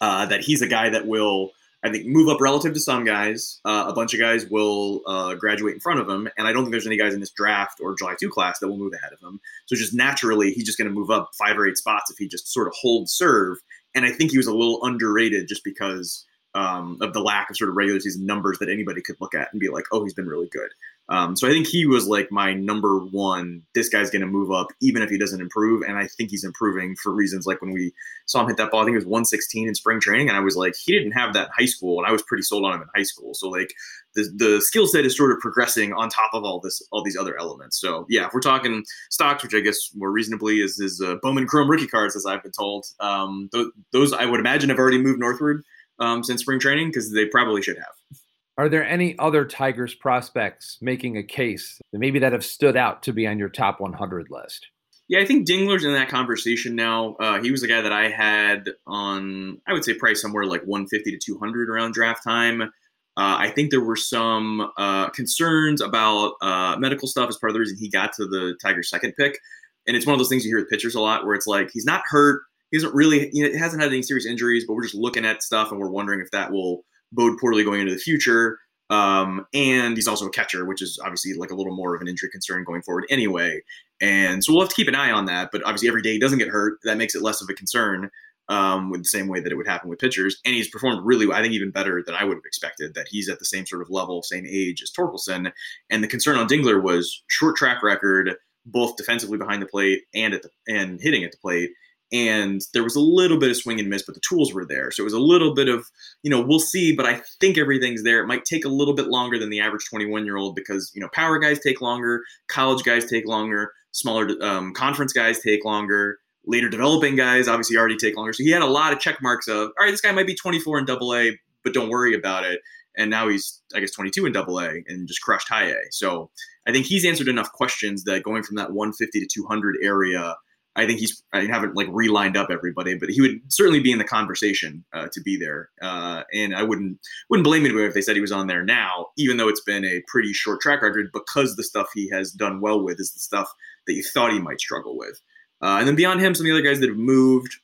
uh, that he's a guy that will, I think, move up relative to some guys. Uh, a bunch of guys will uh, graduate in front of him. And I don't think there's any guys in this draft or July 2 class that will move ahead of him. So just naturally, he's just going to move up five or eight spots if he just sort of holds serve. And I think he was a little underrated just because um, of the lack of sort of regular season numbers that anybody could look at and be like, oh, he's been really good. Um, so I think he was like my number one. This guy's going to move up even if he doesn't improve, and I think he's improving for reasons like when we saw him hit that ball. I think it was 116 in spring training, and I was like, he didn't have that in high school, and I was pretty sold on him in high school. So like the the skill set is sort of progressing on top of all this all these other elements. So yeah, if we're talking stocks, which I guess more reasonably is is uh, Bowman Chrome rookie cards, as I've been told, um, th- those I would imagine have already moved northward um, since spring training because they probably should have. Are there any other Tigers prospects making a case maybe that have stood out to be on your top 100 list? Yeah, I think Dingler's in that conversation now. Uh, he was a guy that I had on, I would say, probably somewhere like 150 to 200 around draft time. Uh, I think there were some uh, concerns about uh, medical stuff as part of the reason he got to the Tigers' second pick. And it's one of those things you hear with pitchers a lot where it's like he's not hurt. He hasn't really, he hasn't had any serious injuries, but we're just looking at stuff and we're wondering if that will bode poorly going into the future. Um, and he's also a catcher, which is obviously like a little more of an injury concern going forward anyway. And so we'll have to keep an eye on that. But obviously, every day he doesn't get hurt, that makes it less of a concern. Um, with the same way that it would happen with pitchers, and he's performed really, I think, even better than I would have expected. That he's at the same sort of level, same age as Torkelson. And the concern on Dingler was short track record, both defensively behind the plate and at the and hitting at the plate and there was a little bit of swing and miss, but the tools were there. So it was a little bit of, you know, we'll see, but I think everything's there. It might take a little bit longer than the average 21 year old because, you know, power guys take longer, college guys take longer, smaller um, conference guys take longer, later developing guys obviously already take longer. So he had a lot of check marks of, all right, this guy might be 24 in double A, but don't worry about it. And now he's, I guess, 22 in double A and just crushed high A. So I think he's answered enough questions that going from that 150 to 200 area I think he's I haven't like relined up everybody, but he would certainly be in the conversation uh, to be there. Uh, and I wouldn't wouldn't blame anybody if they said he was on there now, even though it's been a pretty short track record because the stuff he has done well with is the stuff that you thought he might struggle with. Uh, and then beyond him, some of the other guys that have moved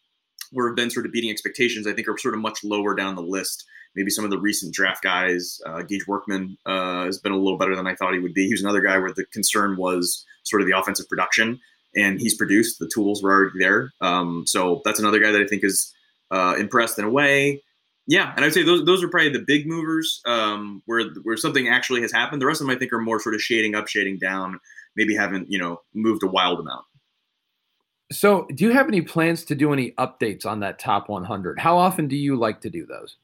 or have been sort of beating expectations, I think are sort of much lower down the list. Maybe some of the recent draft guys, uh, Gage Workman uh, has been a little better than I thought he would be. He was another guy where the concern was sort of the offensive production and he's produced. The tools were already there. Um, so that's another guy that I think is uh, impressed in a way. Yeah, and I'd say those those are probably the big movers um, where where something actually has happened. The rest of them I think are more sort of shading up, shading down. Maybe haven't you know moved a wild amount. So, do you have any plans to do any updates on that top 100? How often do you like to do those?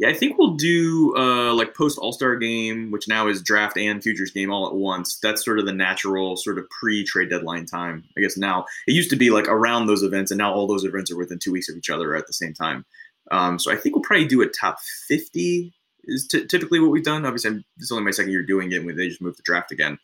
Yeah, I think we'll do uh, like post All Star game, which now is draft and futures game all at once. That's sort of the natural sort of pre trade deadline time. I guess now it used to be like around those events, and now all those events are within two weeks of each other at the same time. Um, so I think we'll probably do a top fifty is t- typically what we've done. Obviously, I'm, is only my second year doing it when they just moved the draft again.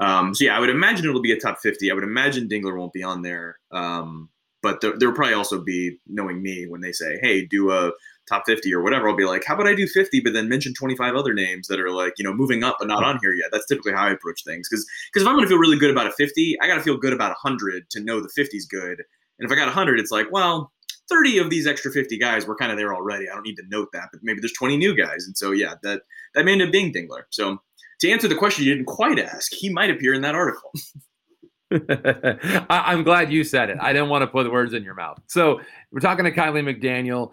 Um, so yeah, I would imagine it'll be a top fifty. I would imagine Dingler won't be on there. Um, but there, there will probably also be knowing me when they say, "Hey, do a top 50 or whatever, I'll be like, how about I do 50, but then mention 25 other names that are like, you know, moving up but not on here yet. That's typically how I approach things. Because because if I'm going to feel really good about a 50, I got to feel good about 100 to know the 50 is good. And if I got 100, it's like, well, 30 of these extra 50 guys were kind of there already. I don't need to note that, but maybe there's 20 new guys. And so, yeah, that, that may end up being Dingler. So to answer the question you didn't quite ask, he might appear in that article. [LAUGHS] I, am glad you said it. I didn't want to put words in your mouth. So we're talking to Kiley McDaniel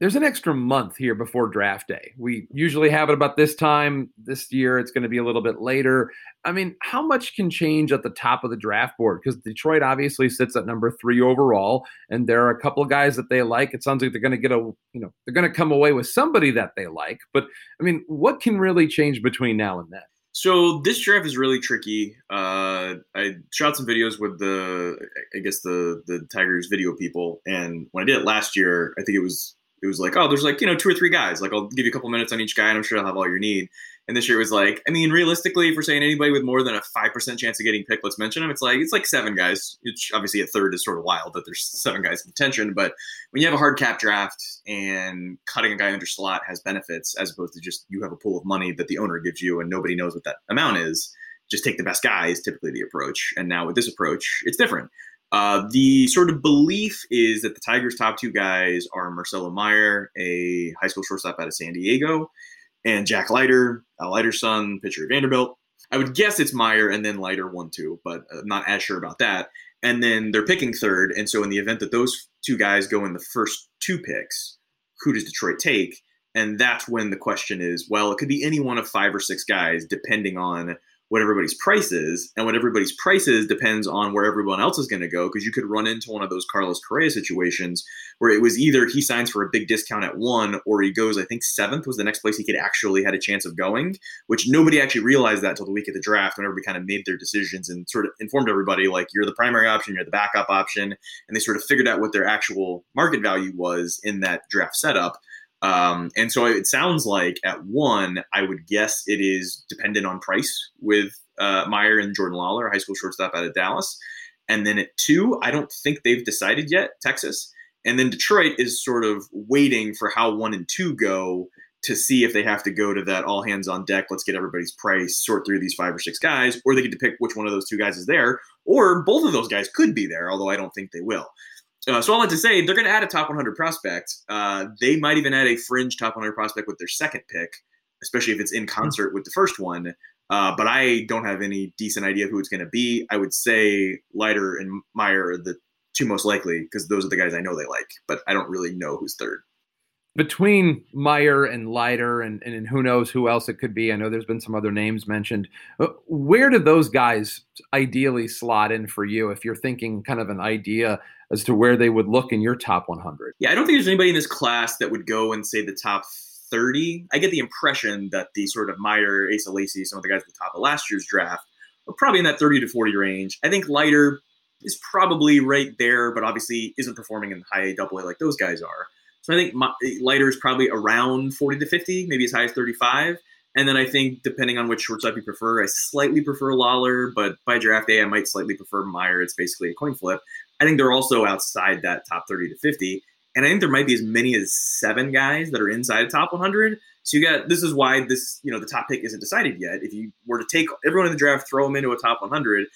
there's an extra month here before draft day. We usually have it about this time. This year, it's going to be a little bit later. I mean, how much can change at the top of the draft board? Because Detroit obviously sits at number three overall, and there are a couple of guys that they like. It sounds like they're going to get a, you know, they're going to come away with somebody that they like. But I mean, what can really change between now and then? So this draft is really tricky. Uh, I shot some videos with the, I guess the the Tigers video people, and when I did it last year, I think it was it was like, oh, there's like you know two or three guys. Like I'll give you a couple minutes on each guy, and I'm sure I'll have all your need. And this year was like, I mean, realistically, if we're saying anybody with more than a five percent chance of getting picked, let's mention them. It's like it's like seven guys. Which obviously a third is sort of wild that there's seven guys in contention. But when you have a hard cap draft and cutting a guy under slot has benefits as opposed to just you have a pool of money that the owner gives you and nobody knows what that amount is. Just take the best guy is typically the approach. And now with this approach, it's different. Uh, the sort of belief is that the Tigers' top two guys are Marcelo Meyer, a high school shortstop out of San Diego, and Jack Leiter, Al Leiter's son, pitcher at Vanderbilt. I would guess it's Meyer and then Leiter one two, but I'm not as sure about that. And then they're picking third, and so in the event that those two guys go in the first two picks, who does Detroit take? And that's when the question is, well, it could be any one of five or six guys, depending on what everybody's price is, and what everybody's price is depends on where everyone else is going to go. Because you could run into one of those Carlos Correa situations where it was either he signs for a big discount at one, or he goes, I think seventh was the next place he could actually had a chance of going, which nobody actually realized that until the week of the draft, when everybody kind of made their decisions and sort of informed everybody like you're the primary option, you're the backup option, and they sort of figured out what their actual market value was in that draft setup. Um, and so it sounds like at one, I would guess it is dependent on price with uh, Meyer and Jordan Lawlar, high school shortstop out of Dallas. And then at two, I don't think they've decided yet, Texas. And then Detroit is sort of waiting for how one and two go to see if they have to go to that all hands on deck, let's get everybody's price, sort through these five or six guys, or they get to pick which one of those two guys is there, or both of those guys could be there, although I don't think they will. Uh, so all that to say, they're going to add a top 100 prospect. Uh, they might even add a fringe top 100 prospect with their second pick, especially if it's in concert with the first one. Uh, but I don't have any decent idea who it's going to be. I would say Leiter and Meyer are the two most likely because those are the guys I know they like, but I don't really know who's third. Between Meyer and Leiter, and, and who knows who else it could be. I know there's been some other names mentioned. Uh, where do those guys ideally slot in for you if you're thinking kind of an idea as to where they would look in your top 100? Yeah, I don't think there's anybody in this class that would go and say the top 30. I get the impression that the sort of Meyer, Asa Lacy, some of the guys at the top of last year's draft are probably in that 30 to 40 range. I think Leiter is probably right there, but obviously isn't performing in high double A like those guys are. So I think Leiter is probably around 40 to 50, maybe as high as 35. And then I think depending on which shortstop you prefer, I slightly prefer Lawlar, but by draft day I might slightly prefer Meyer. It's basically a coin flip. I think they're also outside that top 30 to 50. And I think there might be as many as seven guys that are inside the top 100. So you got this is why this, you know, the top pick isn't decided yet. If you were to take everyone in the draft, throw them into a top 100,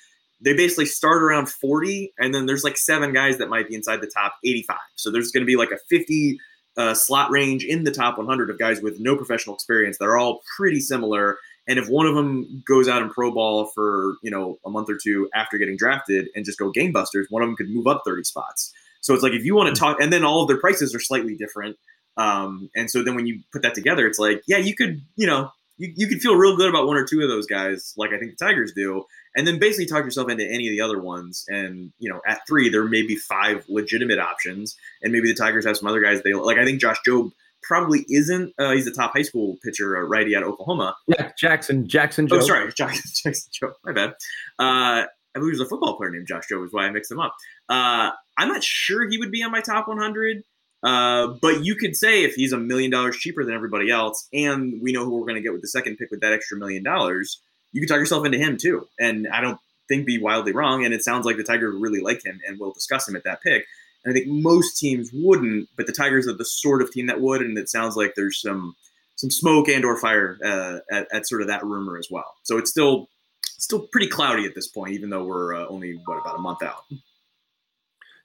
they basically start around 40, and then there's like seven guys that might be inside the top 85. So there's going to be like a 50 uh, slot range in the top 100 of guys with no professional experience. They're all pretty similar. And if one of them goes out in pro ball for you know a month or two after getting drafted and just go gangbusters, one of them could move up 30 spots. So it's like if you want to talk, and then all of their prices are slightly different. Um, and so then when you put that together, it's like, yeah, you could, you know, you, you could feel real good about one or two of those guys, like I think the Tigers do, and then basically talk yourself into any of the other ones. And you know, at three, there may be five legitimate options, and maybe the Tigers have some other guys they like. I think Josh Jobe probably isn't. Uh, he's a top high school pitcher, a righty out of Oklahoma. Yeah, Jackson Jackson. Jobe. Oh, sorry, [LAUGHS] Jackson, Jackson Jobe. My bad. Uh, I believe he was a football player named Josh Jobe. Is why I mixed him up. Uh, I'm not sure he would be on my top 100. Uh, but you could say if he's a million dollars cheaper than everybody else, and we know who we're going to get with the second pick with that extra million dollars, you could talk yourself into him too. And I don't think be wildly wrong. And it sounds like the Tigers really like him and will discuss him at that pick. I think most teams wouldn't, but the Tigers are the sort of team that would. And it sounds like there's some some smoke and or fire uh, at, at, sort of that rumor as well. So it's still still pretty cloudy at this point, even though we're uh, only what about a month out.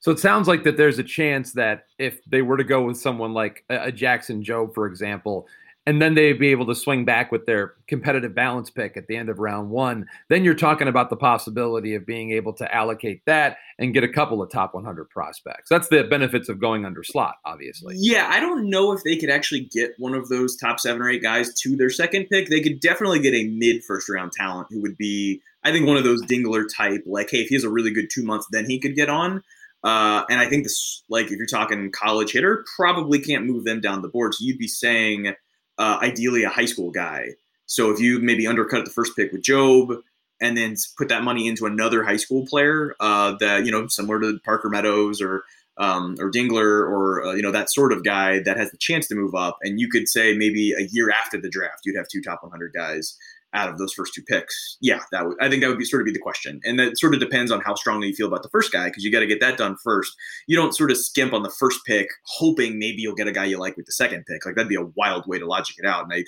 So it sounds like that there's a chance that if they were to go with someone like a Jackson Jobe, for example, and then they'd be able to swing back with their competitive balance pick at the end of round one, then you're talking about the possibility of being able to allocate that and get a couple of top 100 prospects. That's the benefits of going under slot, obviously. Yeah, I don't know if they could actually get one of those top seven or eight guys to their second pick. They could definitely get a mid first round talent who would be, I think, one of those Dingler type, like, hey, if he has a really good two months, then he could get on. Uh, and I think this, like, if you're talking college hitter, probably can't move them down the board. So you'd be saying, uh, ideally, a high school guy. So if you maybe undercut the first pick with Jobe and then put that money into another high school player uh, that you know similar to Parker Meadows or um, or Dingler or uh, you know that sort of guy that has the chance to move up, and you could say maybe a year after the draft you'd have two top 100 guys out of those first two picks. Yeah, that would I think that would be sort of be the question, and that sort of depends on how strongly you feel about the first guy because you got to get that done first. You don't sort of skimp on the first pick hoping maybe you'll get a guy you like with the second pick. Like that'd be a wild way to logic it out, and I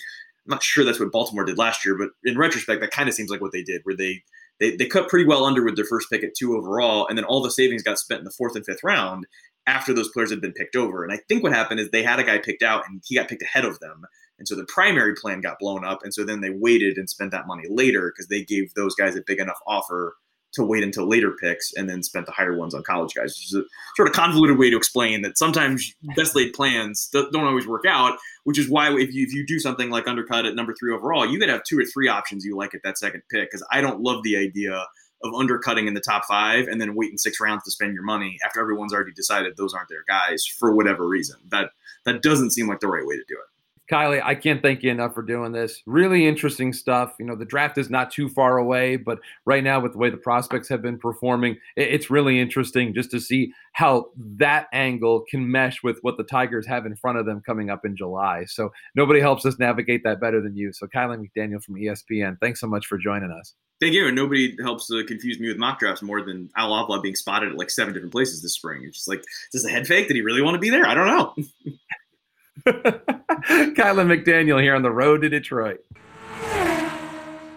I'm not sure that's what Baltimore did last year, but in retrospect, that kind of seems like what they did, where they, they they cut pretty well under with their first pick at two overall, and then all the savings got spent in the fourth and fifth round after those players had been picked over. And I think what happened is they had a guy picked out, and he got picked ahead of them, and so the primary plan got blown up, and so then they waited and spent that money later because they gave those guys a big enough offer to wait until later picks and then spent the higher ones on college guys, which is a sort of convoluted way to explain that sometimes best laid plans don't always work out, which is why if you, if you do something like undercut at number three overall, you could have two or three options you like at that second pick. Because I don't love the idea of undercutting in the top five and then waiting six rounds to spend your money after everyone's already decided those aren't their guys for whatever reason. That that doesn't seem like the right way to do it. Kiley, I can't thank you enough for doing this. Really interesting stuff. You know, the draft is not too far away, but right now, with the way the prospects have been performing, it's really interesting just to see how that angle can mesh with what the Tigers have in front of them coming up in July. So nobody helps us navigate that better than you. So Kiley McDaniel from ESPN, thanks so much for joining us. Thank you. And nobody helps to confuse me with mock drafts more than Al Avila being spotted at like seven different places this spring. It's just like, is this a head fake? Did he really want to be there? I don't know. [LAUGHS] [LAUGHS] Kiley McDaniel here on the road to Detroit.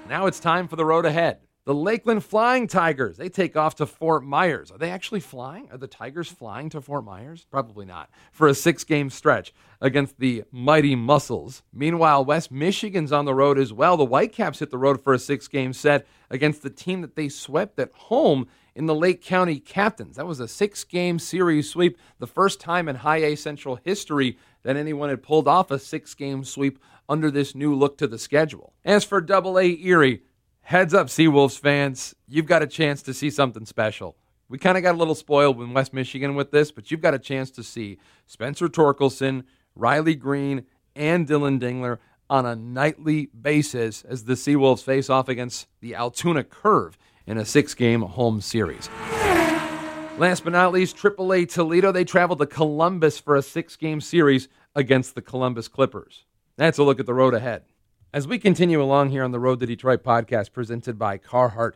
Now it's time for the road ahead. The Lakeland Flying Tigers, they take off to Fort Myers. Are they actually flying? Are the Tigers flying to Fort Myers? Probably not. For a six game stretch against the mighty Mussels. Meanwhile, West Michigan's on the road as well. The Whitecaps hit the road for a six game set against the team that they swept at home in the Lake County Captains. That was a six game series sweep, the first time in High A Central history that anyone had pulled off a six game sweep under this new look to the schedule. As for Double A Erie, heads up, Seawolves fans, you've got a chance to see something special. We kind of got a little spoiled in West Michigan with this, but you've got a chance to see Spencer Torkelson, Riley Greene, and Dillon Dingler on a nightly basis as the Seawolves face off against the Altoona Curve in a six game home series. Last but not least, AAA Toledo. They traveled to Columbus for a six game series against the Columbus Clippers. That's a look at the road ahead. As we continue along here on the Road to Detroit podcast presented by Carhartt,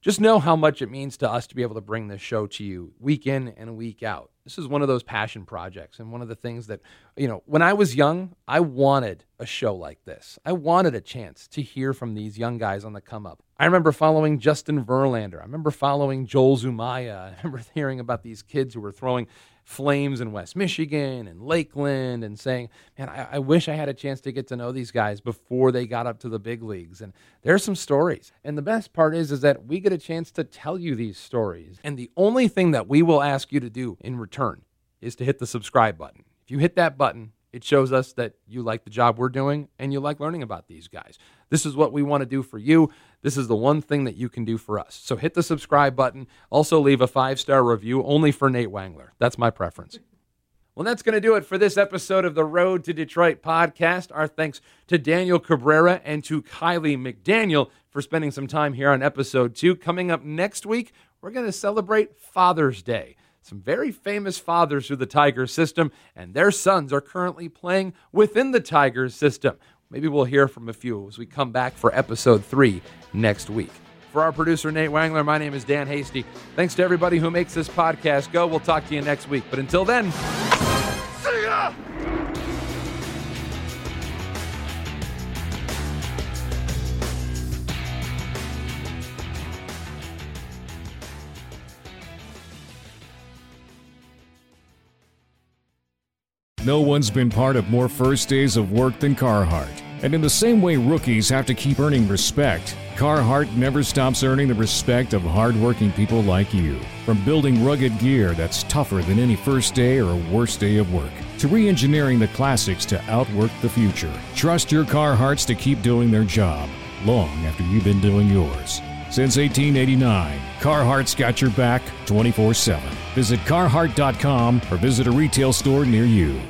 just know how much it means to us to be able to bring this show to you week in and week out. This is one of those passion projects and one of the things that, you know, when I was young, I wanted a show like this. I wanted a chance to hear from these young guys on the come up. I remember following Justin Verlander. I remember following Joel Zumaya. I remember [LAUGHS] hearing about these kids who were throwing Flames in West Michigan and Lakeland and saying, man, I, I, wish I had a chance to get to know these guys before they got up to the big leagues. And there's some stories. And the best part is, is that we get a chance to tell you these stories. And the only thing that we will ask you to do in return is to hit the subscribe button. If you hit that button, it shows us that you like the job we're doing and you like learning about these guys. This is what we want to do for you. This is the one thing that you can do for us. So hit the subscribe button. Also, leave a five star review only for Nate Wangler. That's my preference. Well, that's going to do it for this episode of the Road to Detroit podcast. Our thanks to Daniel Cabrera and to Kiley McDaniel for spending some time here on episode two. Coming up next week, we're going to celebrate Father's Day some very famous fathers through the Tigers system, and their sons are currently playing within the Tigers system. Maybe we'll hear from a few as we come back for episode three next week. For our producer, Nate Wangler, my name is Dan Hasty. Thanks to everybody who makes this podcast go. We'll talk to you next week. But until then, see ya! No one's been part of more first days of work than Carhartt. And in the same way rookies have to keep earning respect, Carhartt never stops earning the respect of hardworking people like you. From building rugged gear that's tougher than any first day or worst day of work, to re engineering the classics to outwork the future. Trust your Carhartts to keep doing their job long after you've been doing yours. Since 1889, Carhartt's got your back 24 7. Visit carhartt.com or visit a retail store near you.